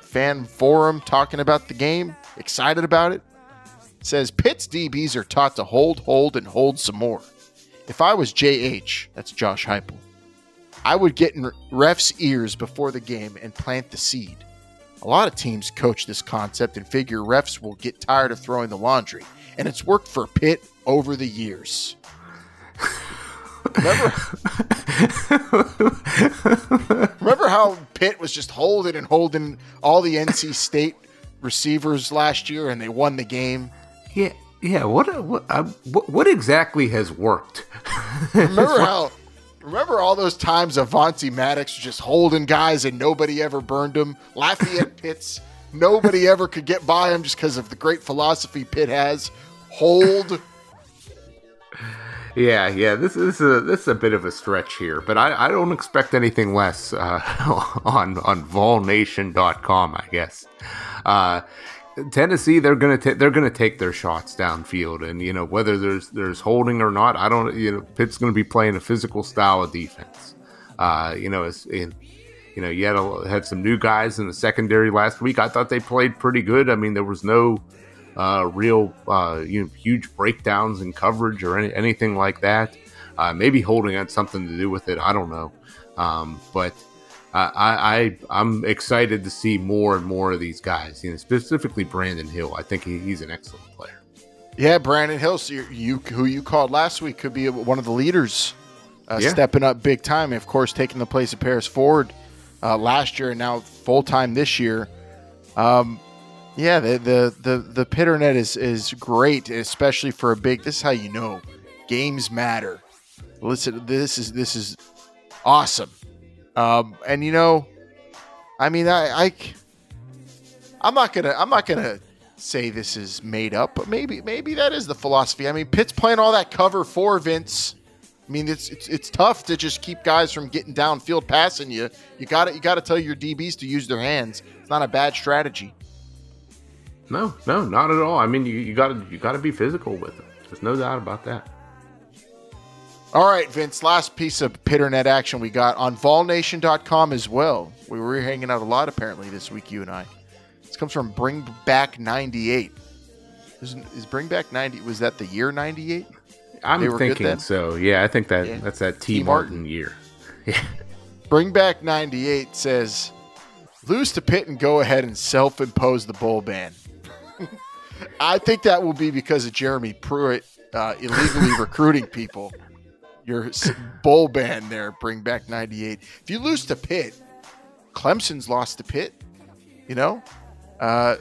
fan forum talking about the game, excited about it. Says Pitt's DBs are taught to hold, hold, and hold some more. If I was JH, that's Josh Heupel, I would get in refs' ears before the game and plant the seed. A lot of teams coach this concept and figure refs will get tired of throwing the laundry, and it's worked for Pitt over the years. Remember, remember how Pitt was just holding and holding all the NC State receivers last year, and they won the game. Yeah, yeah. What what what, what exactly has worked? Remember how? Remember all those times Avonte Maddox was just holding guys and nobody ever burned him? Lafayette Pitts, nobody ever could get by him just because of the great philosophy Pitt has. Hold. Yeah, yeah. This, this is a, this is a bit of a stretch here, but I, I don't expect anything less uh, on on volnation.com, I guess. Uh, Tennessee, they're gonna they're gonna take their shots downfield, and you know whether there's there's holding or not, I don't. You know, Pitt's gonna be playing a physical style of defense. Uh, you know, it's in. You know, you had a, had some new guys in the secondary last week. I thought they played pretty good. I mean, there was no uh, real uh, you know huge breakdowns in coverage or any, anything like that. Uh, maybe holding had something to do with it. I don't know, um, but I, I I'm excited to see more and more of these guys. You know, specifically Brandon Hill. I think he, he's an excellent player. Yeah, Brandon Hill, so you, who you called last week, could be one of the leaders, uh, Yeah. stepping up big time. Of course, taking the place of Paris Ford uh, last year and now full time this year. Um, yeah, the the the the Pitternet is is great, especially for a big. This is how you know games matter. Listen, this is this is awesome. Um, and you know, I mean, I, I I'm not gonna I'm not gonna say this is made up, but maybe maybe that is the philosophy. I mean, Pitt's playing all that cover four Vince. I mean, it's it's it's tough to just keep guys from getting downfield passing you. You got to you got to tell your DBs to use their hands. It's not a bad strategy. No, no, not at all. I mean, you, you gotta you gotta be physical with them. There's no doubt about that. All right, Vince, last piece of Pitternet action we got on volnation.com as well. We were hanging out a lot apparently this week, you and I. This comes from Bring Back 98. Is, is Bring Back 90, was that the year 98? I'm They were good thinking so. Yeah, I think that Yeah. that's that T, Tee Martin, Martin. year. Bring Back 98 says, lose to Pitt and go ahead and self impose the bowl ban. I think that will be because of Jeremy Pruitt uh, illegally recruiting people. Your bowl ban there, Bring Back 98. If you lose to Pitt, Clemson's lost to Pitt, you know? Uh,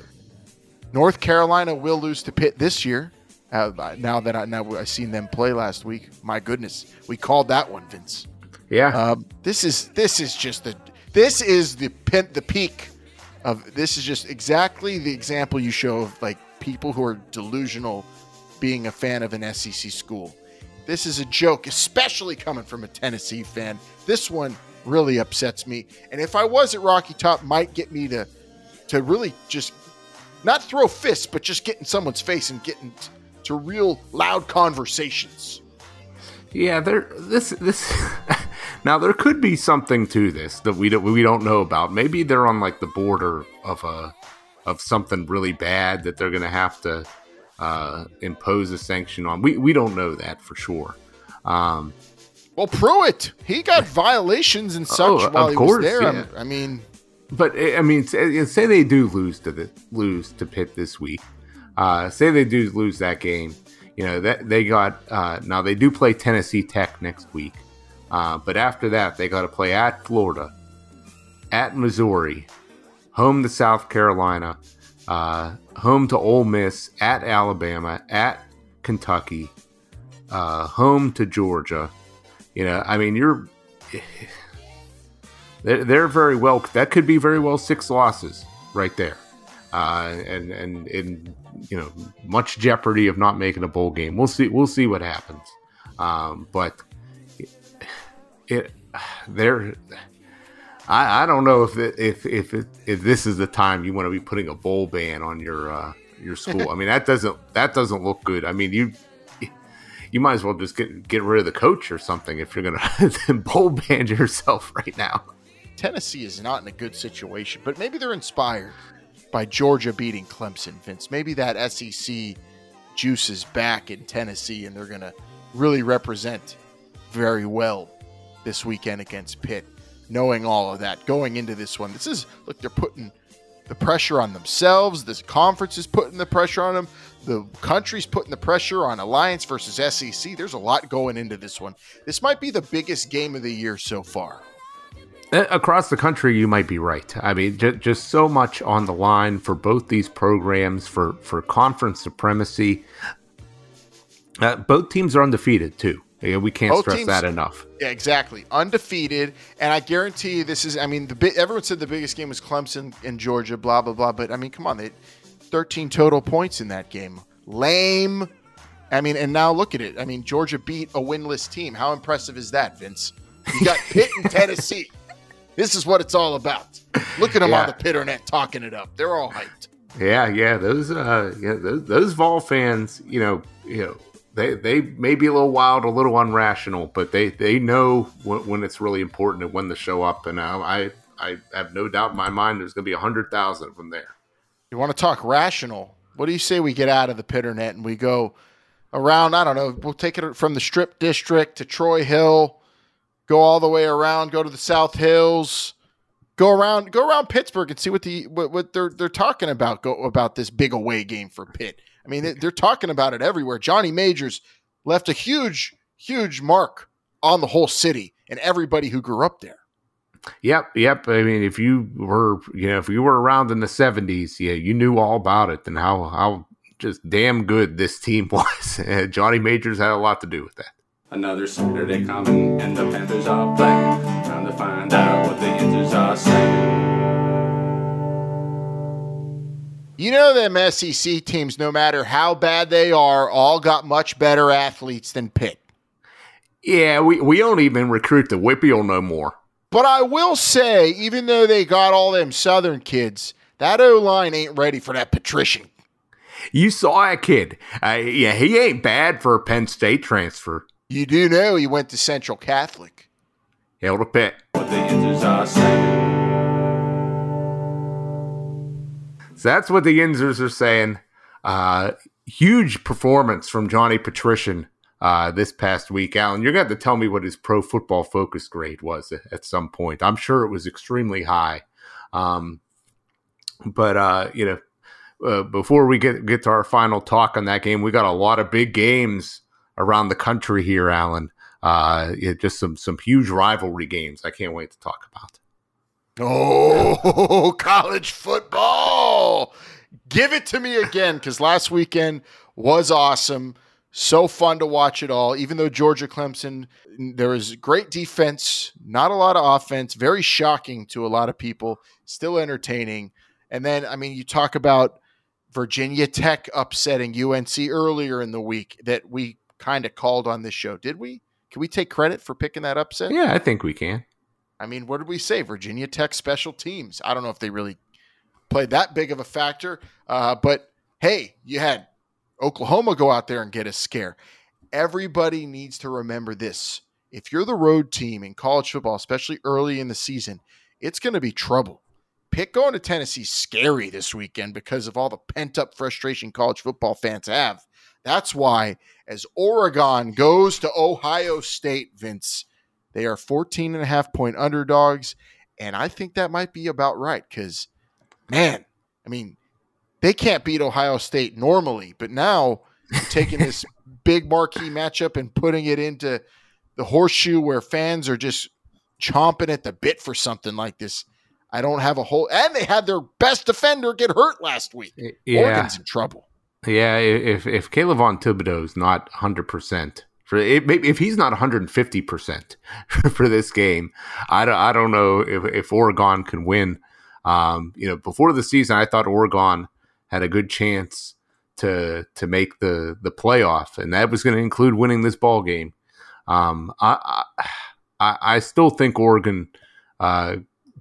North Carolina will lose to Pitt this year. Uh, now that I now I seen them play last week, my goodness, we called that one, Vince. Yeah, Um, this is this is just the this is the pin, the peak of this is just exactly the example you show of like people who are delusional being a fan of an SEC school. This is a joke, especially coming from a Tennessee fan. This one really upsets me, and if I was at Rocky Top, might get me to to really just not throw fists, but just get in someone's face and get into real loud conversations. yeah. There, this, this. now there could be something to this that we don't we don't know about. Maybe they're on like the border of a of something really bad that they're gonna have to uh, impose a sanction on. We we don't know that for sure. Um, Well, Pruitt, he got violations and such Oh, while of he course, was there. yeah. I'm- mean, But eh, I mean, say, say they do lose to the lose to Pitt this week. Uh, say they do lose that game. You know that they got uh, now they do play Tennessee Tech next week, uh, but after that they got to play at Florida, at Missouri, home to South Carolina, uh, home to Ole Miss, at Alabama, at Kentucky, uh, home to Georgia. You know, I mean, you're they're, they're very well. That could be very well six losses right there, uh, and and in you know much jeopardy of not making a bowl game. We'll see. We'll see what happens. Um, but it, there. I, I don't know if it, if if it, if this is the time you want to be putting a bowl ban on your uh, your school. I mean that doesn't that doesn't look good. I mean you you might as well just get get rid of the coach or something if you're gonna bowl ban yourself right now. Tennessee is not in a good situation, but maybe they're inspired by Georgia beating Clemson. Vince, maybe that SEC juice is back in Tennessee, and they're gonna really represent very well this weekend against Pitt. Knowing all of that going into this one, this is look they're putting the pressure on themselves. This conference is putting the pressure on them. The country's putting the pressure on Alliance versus SEC. There's a lot going into this one. This might be the biggest game of the year so far. Across the country, you might be right. I mean, just, just so much on the line for both these programs for for conference supremacy. Uh, both teams are undefeated too. Yeah, we can't Both stress teams, that enough. Yeah, exactly. Undefeated, and I guarantee you, this is. I mean, the everyone said the biggest game was Clemson and Georgia, blah blah blah. But I mean, come on, they 13 total points in that game. Lame. I mean, and now look at it. I mean, Georgia beat a winless team. How impressive is that, Vince? You got Pitt and Tennessee. This is what it's all about. Look at them yeah. on the Pitternet talking it up. They're all hyped. Yeah, yeah. Those, uh, yeah, those, those Vol fans, you know, you know they they may be a little wild, a little unrational, but they they know when, when it's really important and when to show up. And I I have no doubt in my mind there's going to be a hundred thousand of them there. You want to talk rational? What do you say we get out of the Pitternet and we go around? I don't know. We'll take it from the Strip District to Troy Hill, go all the way around, go to the South Hills, go around, go around Pittsburgh and see what the what, what they're they're talking about. Go about this big away game for Pitt. I mean, they're talking about it everywhere. Johnny Majors left a huge, huge mark on the whole city and everybody who grew up there. Yep, yep. I mean, if you were, you know, if you were around in the '70s, yeah, you knew all about it and how how just damn good this team was. Johnny Majors had a lot to do with that. Another Saturday coming, and the Panthers are playing. Trying to find out what the You know them SEC teams, no matter how bad they are, all got much better athletes than Pitt. Yeah, we, we don't even recruit the WPIAL no more. But I will say, even though they got all them Southern kids, that O line ain't ready for that Petrishen. You saw a kid. Uh, yeah, he ain't bad for a Penn State transfer. You do know he went to Central Catholic. Held to Pitt. So that's what the Yinzers are saying. Uh, huge performance from Johnny Petrishen uh, this past week. Alan, you're going to have to tell me what his pro football focus grade was at some point. I'm sure it was extremely high. Um, but, uh, you know, uh, before we get, get to our final talk on that game, we got a lot of big games around the country here, Alan. Uh, just some, some huge rivalry games I can't wait to talk about. Oh, college football. Give it to me again because last weekend was awesome. So fun to watch it all. Even though Georgia Clemson, there was great defense, not a lot of offense, very shocking to a lot of people, still entertaining. And then, I mean, you talk about Virginia Tech upsetting UNC earlier in the week that we kind of called on this show. Did we? Can we take credit for picking that upset? Yeah, I think we can. I mean, what did we say? Virginia Tech special teams. I don't know if they really played that big of a factor, uh, but hey, you had Oklahoma go out there and get a scare. Everybody needs to remember this. If you're the road team in college football, especially early in the season, it's going to be trouble. Pick going to Tennessee scary this weekend because of all the pent up frustration college football fans have. That's why, as Oregon goes to Ohio State, Vince, they are 14 and a half point underdogs. And I think that might be about right because, man, I mean, they can't beat Ohio State normally, but now taking this big marquee matchup and putting it into the horseshoe where fans are just chomping at the bit for something like this. I don't have a whole, and they had their best defender get hurt last week. Yeah. Oregon's in trouble. Yeah, if if Kayvon Thibodeaux is not hundred percent For it, maybe if he's not 150 percent for this game, I don't, I don't know if, if Oregon can win. Um, you know, before the season, I thought Oregon had a good chance to to make the the playoff, and that was going to include winning this ball game. Um, I, I I still think Oregon uh,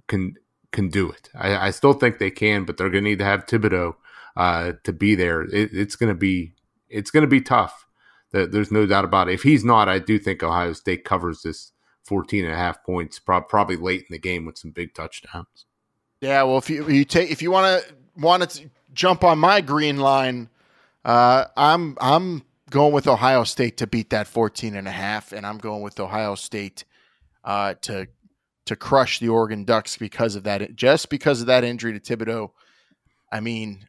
can can do it. I, I, still think they can, but they're going to need to have Thibodeaux uh, to be there. It, it's going to be it's going to be tough. There's no doubt about it. If he's not, I do think Ohio State covers this 14 and a half points, probably late in the game with some big touchdowns. Yeah, well, if you, you take if you want to want to jump on my green line, uh, I'm I'm going with Ohio State to beat that 14 and a half, and I'm going with Ohio State uh, to to crush the Oregon Ducks because of that. Just because of that injury to Thibodeaux. I mean,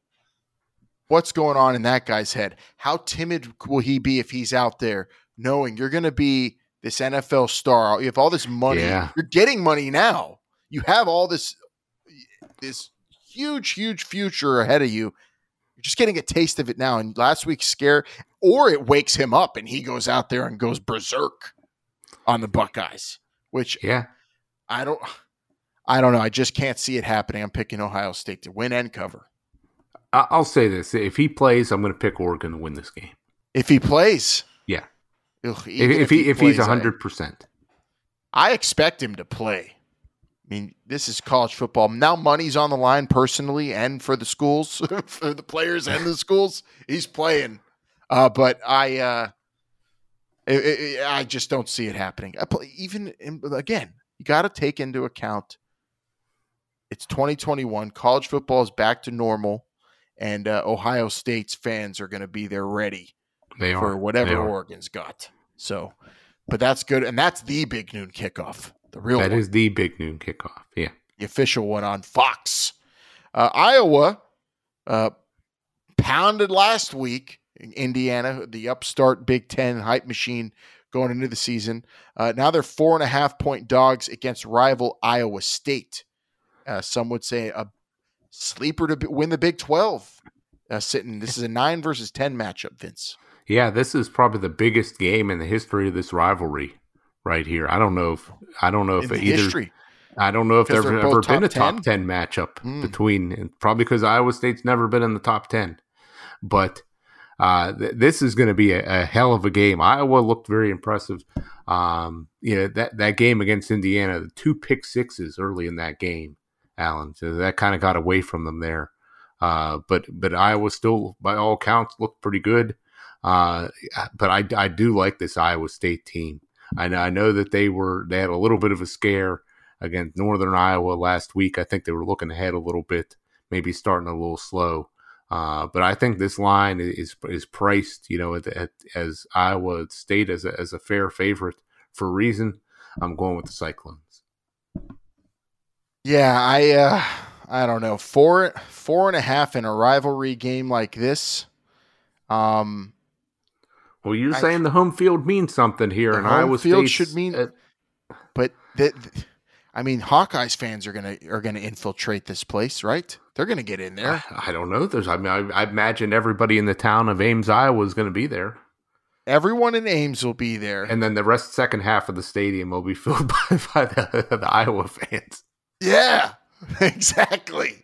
what's going on in that guy's head? How timid will he be if he's out there knowing you're going to be this NFL star? You have all this money. Yeah. You're getting money now. You have all this this huge, huge future ahead of you. You're just getting a taste of it now. And last week's scare, or it wakes him up and he goes out there and goes berserk on the Buckeyes. Which yeah, I don't, I don't know. I just can't see it happening. I'm picking Ohio State to win and cover. I'll say this: if he plays, I'm going to pick Oregon to win this game. If he plays, yeah. Ugh, if, if, he, if plays, he's hundred percent, I expect him to play. I mean, this is college football. Now money's on the line personally and for the schools, for the players and the schools. He's playing. Uh, but I uh, it, it, I just don't see it happening. Even in, again, you got to take into account it's 2021. College football is back to normal, and uh, Ohio State's fans are going to be there ready they for are. whatever Oregon's got. So, but that's good, and that's the big noon kickoff. The real that one. is the big noon kickoff. Yeah, the official one on Fox. Uh, Iowa uh, pounded last week in Indiana, the upstart Big Ten hype machine going into the season. Uh, now they're four and a half point dogs against rival Iowa State. Uh, some would say a sleeper to win the Big Twelve. Uh, sitting, this is a nine versus ten matchup, Vince. Yeah, this is probably the biggest game in the history of this rivalry right here. I don't know if I don't know if either. history. I don't know if there's ever been a top top 10? matchup Hmm. between, probably because Iowa State's never been in the top ten. But uh, th- this is going to be a, a hell of a game. Iowa looked very impressive. Um, you know that that game against Indiana, the two pick sixes early in that game, Alan. So that kind of got away from them there. Uh, but but Iowa still, by all counts, looked pretty good. Uh, but I, I do like this Iowa State team. I know, I know that they were they had a little bit of a scare against Northern Iowa last week. I think they were looking ahead a little bit, maybe starting a little slow. Uh, but I think this line is is priced, you know, at, at, as Iowa State as a, as a fair favorite for a reason. I'm going with the Cyclones. Yeah, I uh, I don't know four four and a half in a rivalry game like this. Um, Well, you're I- saying the home field means something here, The and home Iowa field State should mean- but th- th- I mean, Hawkeyes fans are gonna are gonna infiltrate this place, right? They're gonna get in there. I don't know. There's, I mean, I, I imagine everybody in the town of Ames, Iowa, is going to be there, Everyone in Ames will be there. and then the rest second half of the stadium will be filled by, by the, the Iowa fans. Yeah, exactly.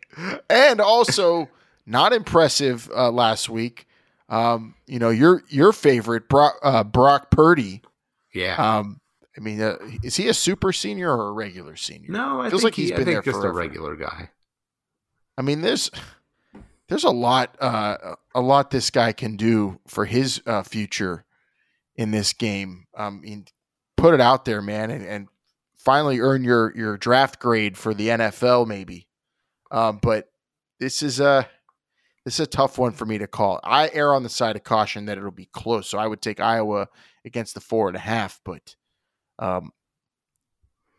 And also, not impressive uh, last week. Um, you know your your favorite Brock, uh, Brock Purdy. Yeah. Um, I mean, uh, is he a super senior or a regular senior? no, I feels think like he's he- I been think there just forever. a regular guy. I mean, there's there's a lot uh, a lot this guy can do for his uh, future in this game. Um, I mean, put it out there, man, and, and finally earn your your draft grade for the NFL, maybe. Um, but this is a this is a tough one for me to call. I err on the side of caution that it'll be close, so I would take Iowa against the four and a half. But um,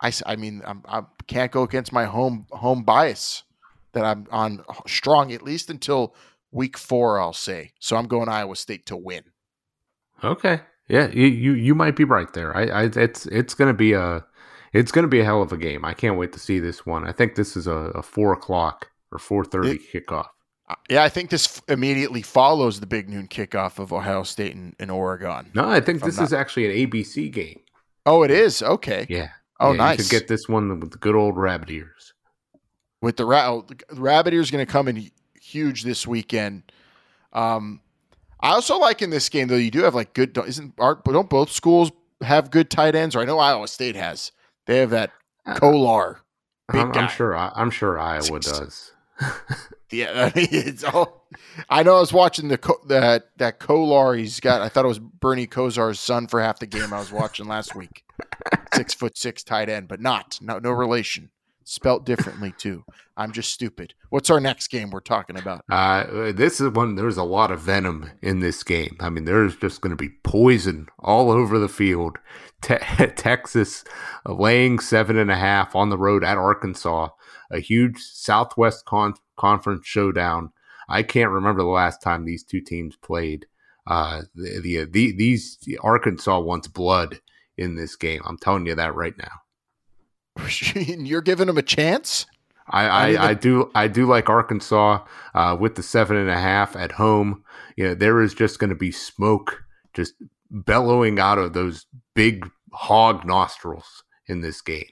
I I mean, I'm, I can't go against my home home bias that I'm on strong at least until week four. I'll say so. I'm going Iowa State to win. Okay. Yeah, you you, you might be right there. I, I it's it's gonna be a it's gonna be a hell of a game. I can't wait to see this one. I think this is a, a four o'clock or four thirty kickoff. Yeah, I think this immediately follows the big noon kickoff of Ohio State and, and Oregon. No, I think this not... is actually an ABC game. Oh, it is. Okay. Yeah. Oh, yeah, nice. You could get this one with the good old rabbit ears. With the, ra- oh, the rabbit ears going to come in huge this weekend. Um, I also like in this game though. You do have like good. Isn't aren't don't both schools have good tight ends? Or I know Iowa State has. They have that uh, Kolar. I'm, I'm, sure. I'm sure Iowa does. yeah, I mean, it's all. I know. I was watching the that that Kolar. He's got. I thought it was Bernie Kosar's son for half the game I was watching last week. Six foot six tight end, but not no no relation spelt differently too. I'm just stupid. What's our next game we're talking about? Uh, this is one. There's a lot of venom in this game. I mean, there's just going to be poison all over the field. Te- Texas laying seven and a half on the road at Arkansas. A huge Southwest con- Conference showdown. I can't remember the last time these two teams played. Uh, the, the, the these the Arkansas wants blood in this game. I'm telling you that right now. You're giving them a chance. I, I, I, I, do I do like Arkansas uh, with the seven and a half at home. You know, there is just going to be smoke just bellowing out of those big hog nostrils in this game.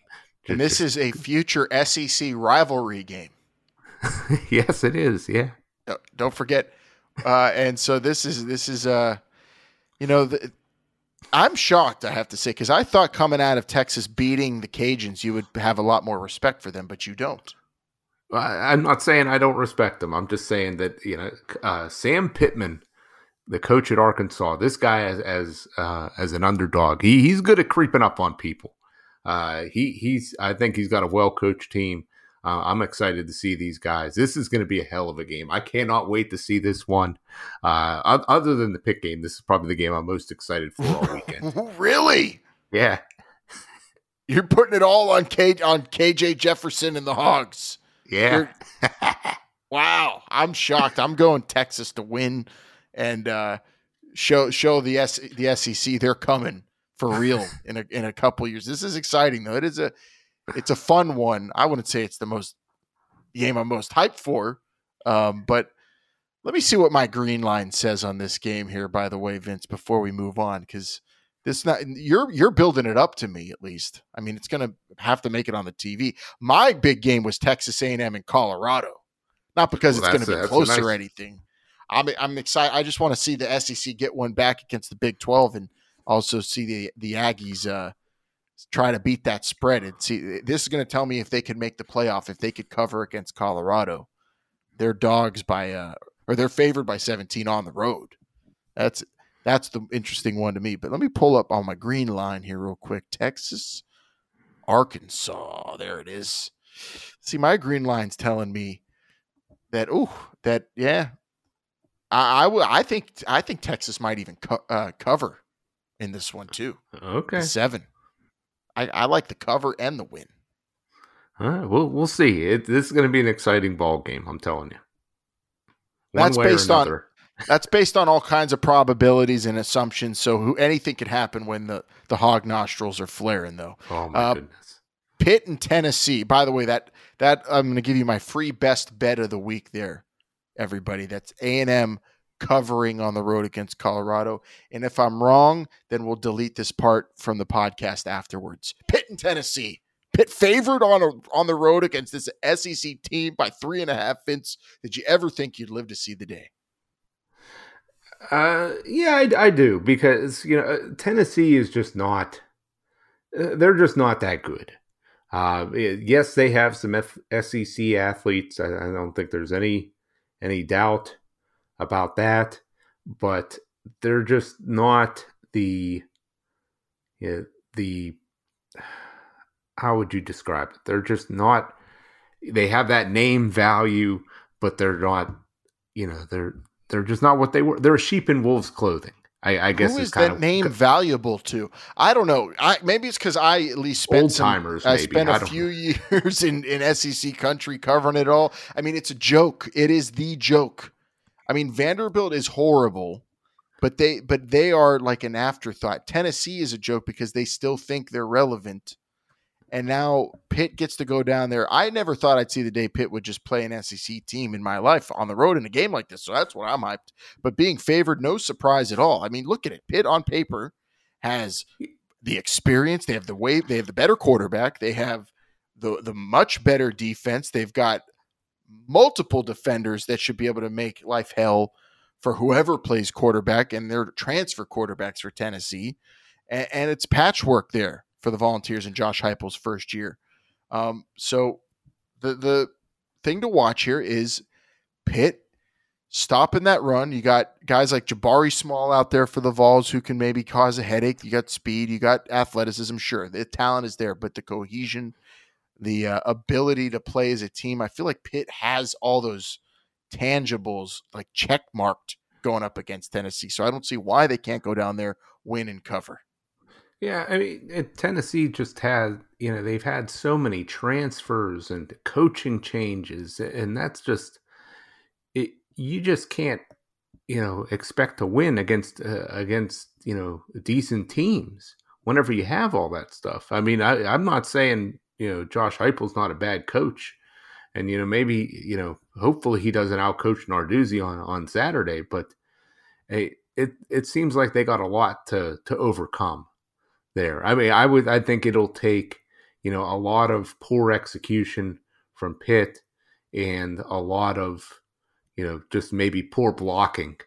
Just, and this just, is a future SEC rivalry game. yes, it is. Yeah. Don't forget. Uh, and so this is this is uh, you know, the, I'm shocked, I have to say, because I thought coming out of Texas beating the Cajuns, you would have a lot more respect for them, but you don't. I'm not saying I don't respect them. I'm just saying that you know uh, Sam Pittman, the coach at Arkansas, this guy as as uh, as an underdog, he he's good at creeping up on people. Uh, he he's I think he's got a well coached team. Uh, I'm excited to see these guys. This is going to be a hell of a game. I cannot wait to see this one. Uh, other than the pick game, this is probably the game I'm most excited for all weekend. really? Yeah. You're putting it all on K on KJ Jefferson and the Hogs. Yeah. wow, I'm shocked. I'm going Texas to win and uh, show show the S, the SEC they're coming for real in a in a couple years. This is exciting though. It is a it's a fun one. I wouldn't say it's the most game I'm most hyped for, um, but let me see what my green line says on this game here. By the way, Vince, before we move on, because this not you're you're building it up to me at least. I mean, it's going to have to make it on the TV. My big game was Texas A&M in Colorado, not because well, it's going to be close nice... or anything. I'm I'm excited. I just want to see the SEC get one back against the Big Twelve and also see the the Aggies. Uh, try to beat that spread and see. This is going to tell me if they could make the playoff if they could cover against Colorado. They're dogs by uh, or they're favored by 17 on the road. That's that's the interesting one to me. But let me pull up on my green line here real quick. Texas, Arkansas. There it is. See, my green line's telling me that oh, that yeah, I, I will. I think I think Texas might even co- uh, cover in this one too. Okay, seven. I, I like the cover and the win. All right, we'll we'll see. It, this is going to be an exciting ball game. I'm telling you. One that's based on that's based on all kinds of probabilities and assumptions. So who, anything could happen when the the hog nostrils are flaring, though. Oh my uh, goodness. Pitt and Tennessee. By the way, that that I'm going to give you my free best bet of the week there, everybody. That's A and M covering on the road against Colorado. And if I'm wrong, then we'll delete this part from the podcast afterwards. Pitt and Tennessee. Pitt favored on a, on the road against this SEC team by three and a half. Vince, did you ever think you'd live to see the day? Uh, yeah, I, I do because you know uh, Tennessee is just not. Uh, they're just not that good. Uh, yes, they have some F- SEC athletes. I, I don't think there's any any doubt about that, but they're just not the you know, the how would you describe it? They're just not they have that name value, but they're not you know, they're they're just not what they were. They're a sheep in wolves clothing. I, I guess Who is that name valuable to? I don't know. I maybe it's because I at least spent timers. I spent a few know. years in in SEC country covering it all. I mean, it's a joke. It is the joke. I mean, Vanderbilt is horrible, but they but they are like an afterthought. Tennessee is a joke because they still think they're relevant, and now Pitt gets to go down there. I never thought I'd see the day Pitt would just play an SEC team in my life on the road in a game like this. So that's what I'm hyped. But being favored, no surprise at all. I mean, look at it. Pitt on paper has the experience. They have the way. They have the better quarterback. They have the the much better defense. They've got multiple defenders that should be able to make life hell for whoever plays quarterback, and they're transfer quarterbacks for Tennessee, and, and it's patchwork there for the Volunteers in Josh Heupel's first year. Um, so the the thing to watch here is Pitt stopping that run. You got guys like Jabari Small out there for the Vols who can maybe cause a headache. You got speed, you got athleticism. Sure, the talent is there, but the cohesion, the uh, ability to play as a team, I feel like Pitt has all those tangibles like check marked going up against Tennessee. So I don't see why they can't go down there, win and cover. Yeah, I mean, Tennessee just had, you know, they've had so many transfers and coaching changes, and that's just, it. You just can't, you know, expect to win against uh, against you know decent teams whenever you have all that stuff. I mean, I, I'm not saying you know Josh Heupel's not a bad coach, and you know maybe you know hopefully he doesn't outcoach Narduzzi on on Saturday, but hey, it it seems like they got a lot to to overcome there. I mean, I would I think it'll take you know a lot of poor execution from Pitt and a lot of you know just maybe poor blocking.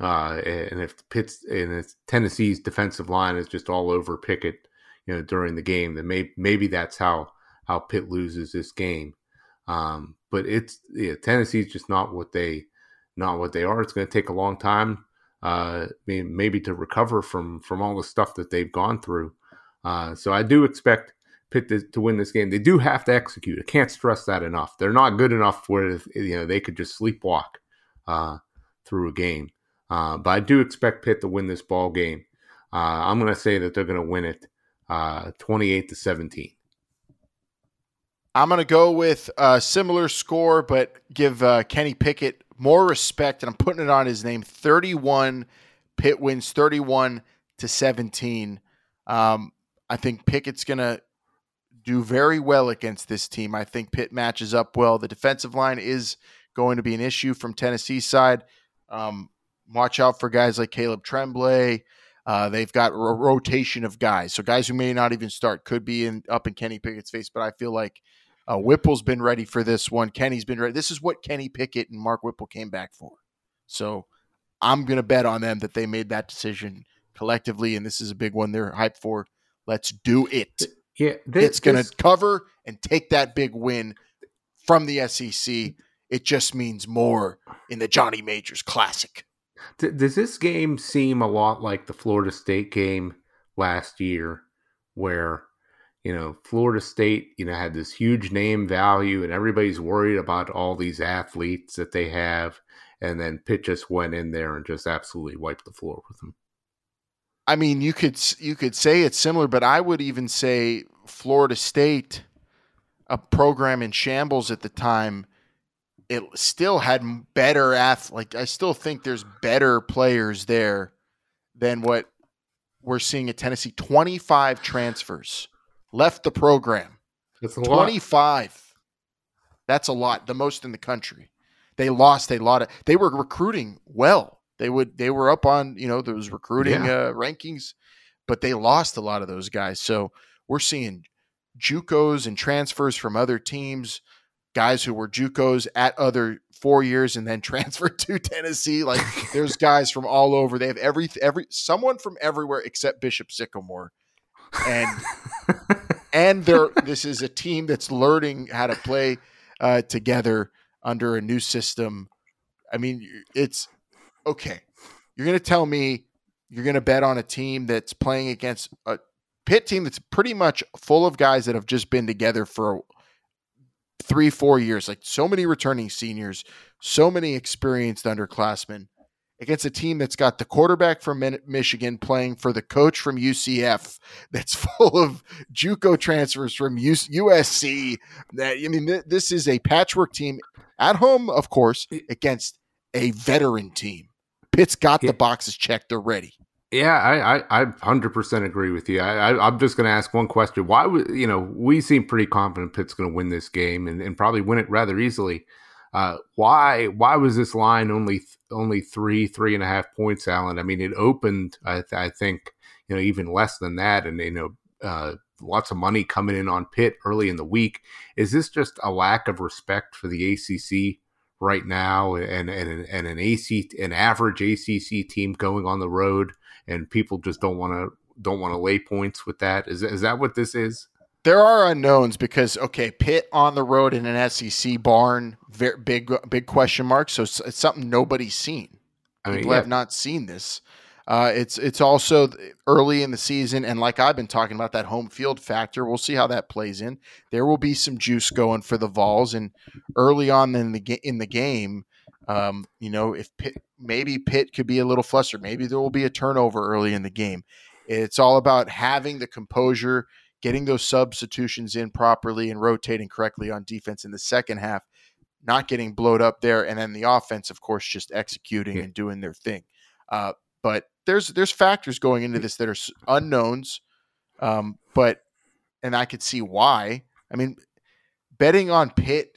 Uh, and if Pitt's and if Tennessee's defensive line is just all over Pickett, you know, during the game, then maybe maybe that's how how Pitt loses this game. Um, but it's yeah, Tennessee's just not what they not what they are. It's going to take a long time uh, maybe to recover from from all the stuff that they've gone through. Uh, so I do expect Pitt to, to, win this game. They do have to execute. I can't stress that enough. They're not good enough where you know they could just sleepwalk uh, through a game. Uh, but I do expect Pitt to win this ball game. Uh, I'm going to say that they're going to win it uh, 28 to 17. I'm going to go with a similar score, but give uh, Kenny Pickett more respect, and I'm putting it on his name. 31 Pitt wins 31 to 17. Um, I think Pickett's going to do very well against this team. I think Pitt matches up well. The defensive line is going to be an issue from Tennessee's side. Um, watch out for guys like Caleb Tremblay. Uh, they've got a rotation of guys, so guys who may not even start could be in up in Kenny Pickett's face. But I feel like uh, Whipple's been ready for this one. Kenny's been ready. This is what Kenny Pickett and Mark Whipple came back for. So I'm going to bet on them that they made that decision collectively, and this is a big one they're hyped for. Let's do it. Yeah, this, it's going to cover and take that big win from the SEC. It just means more in the Johnny Majors Classic. Does this game seem a lot like the Florida State game last year, where you know, Florida State, you know, had this huge name value and everybody's worried about all these athletes that they have. And then Pitt just went in there and just absolutely wiped the floor with them. I mean, you could you could say it's similar, but I would even say Florida State, a program in shambles at the time, it still had better ath. Like I still think there's better players there than what we're seeing at Tennessee. Twenty five transfers left the program. That's 25. Lot. That's a lot, the most in the country. They lost a lot of they were recruiting well. They would they were up on, you know, those recruiting yeah. uh, rankings, but they lost a lot of those guys. So we're seeing JUCOs and transfers from other teams, guys who were JUCOs at other four years and then transferred to Tennessee. Like there's guys from all over. They have every every someone from everywhere except Bishop Sycamore and and they're this is a team that's learning how to play uh, together under a new system. I mean, it's okay. You're going to tell me you're going to bet on a team that's playing against a Pitt team that's pretty much full of guys that have just been together for three, four years. Like so many returning seniors, so many experienced underclassmen against a team that's got the quarterback from Michigan playing for the coach from UCF that's full of JUCO transfers from USC. That I mean, this is a patchwork team at home, of course, against a veteran team. Pitt's got yeah. the boxes checked; they're ready. Yeah, I, I, I 100% agree with you. I, I, am just going to ask one question. Why would, you know, we seem pretty confident Pitt's going to win this game and, and probably win it rather easily. Uh, why, why was this line only, only three, three and a half points, Alan? I mean, it opened, I, th- I think, you know, even less than that. And, you know, uh, lots of money coming in on Pitt early in the week. Is this just a lack of respect for the ACC right now and, and, and an AC, an average ACC team going on the road? And people just don't want to don't want to lay points with that. Is is that what this is? There are unknowns because okay, Pitt on the road in an SEC barn, very big big question mark. So it's, it's something nobody's seen. I mean, People yeah. have not seen this. Uh, it's it's also early in the season, and like I've been talking about that home field factor, we'll see how that plays in. There will be some juice going for the Vols, and early on in the in the game, um, you know, if Pitt, maybe Pitt could be a little flustered, maybe there will be a turnover early in the game. It's all about having the composure, getting those substitutions in properly, and rotating correctly on defense in the second half, not getting blowed up there, and then the offense, of course, just executing yeah. and doing their thing. Uh, but there's there's factors going into this that are unknowns, um, but and I could see why. I mean, betting on Pitt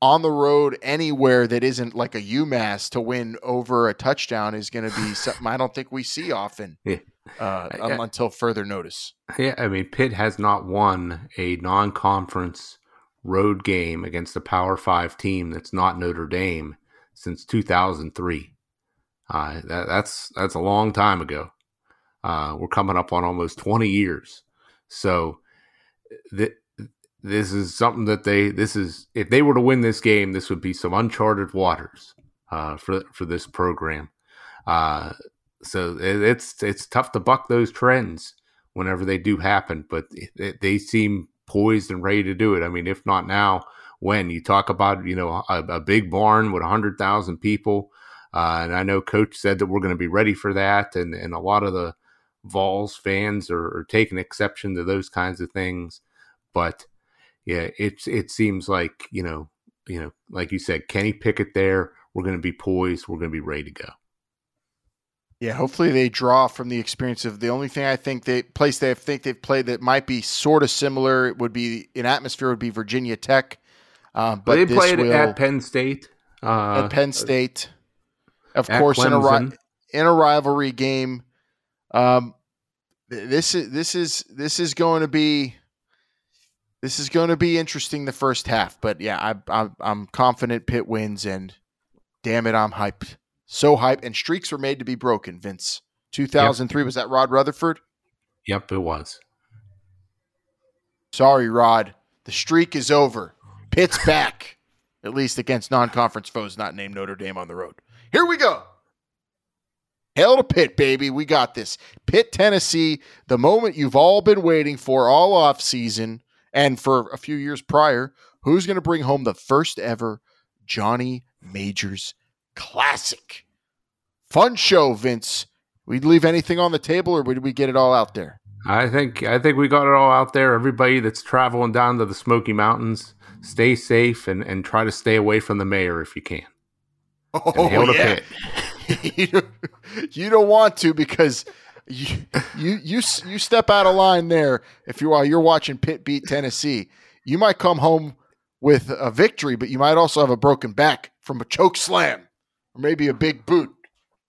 on the road anywhere that isn't like a UMass to win over a touchdown is going to be something I don't think we see often yeah. uh, yeah. until further notice. Yeah, I mean, Pitt has not won a non conference road game against a Power Five team that's not Notre Dame since 2003. Uh, that, that's that's a long time ago. Uh, we're coming up on almost 20 years. So th- this is something that they this is if they were to win this game, this would be some uncharted waters uh, for for this program. Uh, so it, it's it's tough to buck those trends whenever they do happen, but it, they seem poised and ready to do it. I mean, if not now, when you talk about you know a, a big barn with hundred thousand people, uh, and I know Coach said that we're going to be ready for that, and and a lot of the Vols fans are, are taking exception to those kinds of things, but yeah, it's it seems like you know, you know, like you said, Kenny Pickett there. We're going to be poised. We're going to be ready to go. Yeah, hopefully they draw from the experience of the only thing I think they place they think they've played that might be sort of similar would be in atmosphere would be Virginia Tech. Um, but they played will, at Penn State. Uh, at Penn State, of course, in a in a rivalry game. Um, this is this is this is going to be this is going to be interesting the first half, but yeah, I, I, I'm confident Pitt wins, and damn it, I'm hyped. So hyped, and streaks were made to be broken. Vince, 2003 yep. was that Rod Rutherford? Yep, it was. Sorry, Rod. The streak is over. Pitt's back, at least against non-conference foes not named Notre Dame on the road. Here we go. Hail to Pitt, baby. We got this. Pitt, Tennessee, the moment you've all been waiting for all off season and for a few years prior, who's going to bring home the first ever Johnny Majors Classic? Fun show, Vince. We'd leave anything on the table, or did we get it all out there? I think I think we got it all out there. Everybody that's traveling down to the Smoky Mountains, stay safe and, and try to stay away from the mayor if you can. Oh yeah. you, you don't want to because you you you you step out of line there if you are you're watching Pitt beat Tennessee. You might come home with a victory, but you might also have a broken back from a choke slam, or maybe a big boot,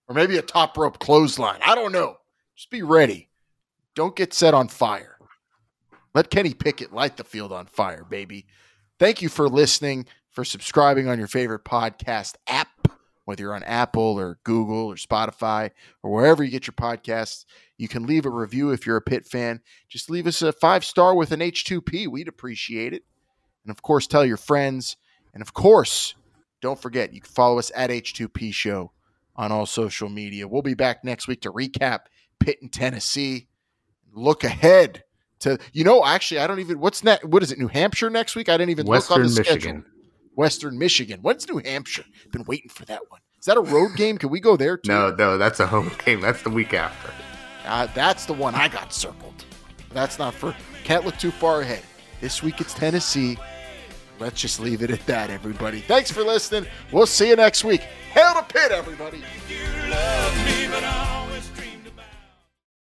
or maybe a top rope clothesline. I don't know. Just be ready. Don't get set on fire. Let Kenny Pickett light the field on fire, baby. Thank you for listening, for subscribing on your favorite podcast app whether you're on Apple or Google or Spotify or wherever you get your podcasts. You can leave a review if you're a Pitt fan. Just leave us a five star with an H2P. We'd appreciate it. And of course, tell your friends. And of course, don't forget, you can follow us at H2P Show on all social media. We'll be back next week to recap Pitt and Tennessee. Look ahead to, you know, actually, I don't even, what's next? What is it, New Hampshire next week? I didn't even Western look on the Michigan. schedule. Western Michigan. What's New Hampshire? Been waiting for that one. Is that a road game? Can we go there too? No, no, that's a home game. That's the week after. Uh, that's the one I got circled. That's not for. Can't look too far ahead. This week it's Tennessee. Let's just leave it at that, everybody. Thanks for listening. We'll see you next week. Hail to Pitt, everybody.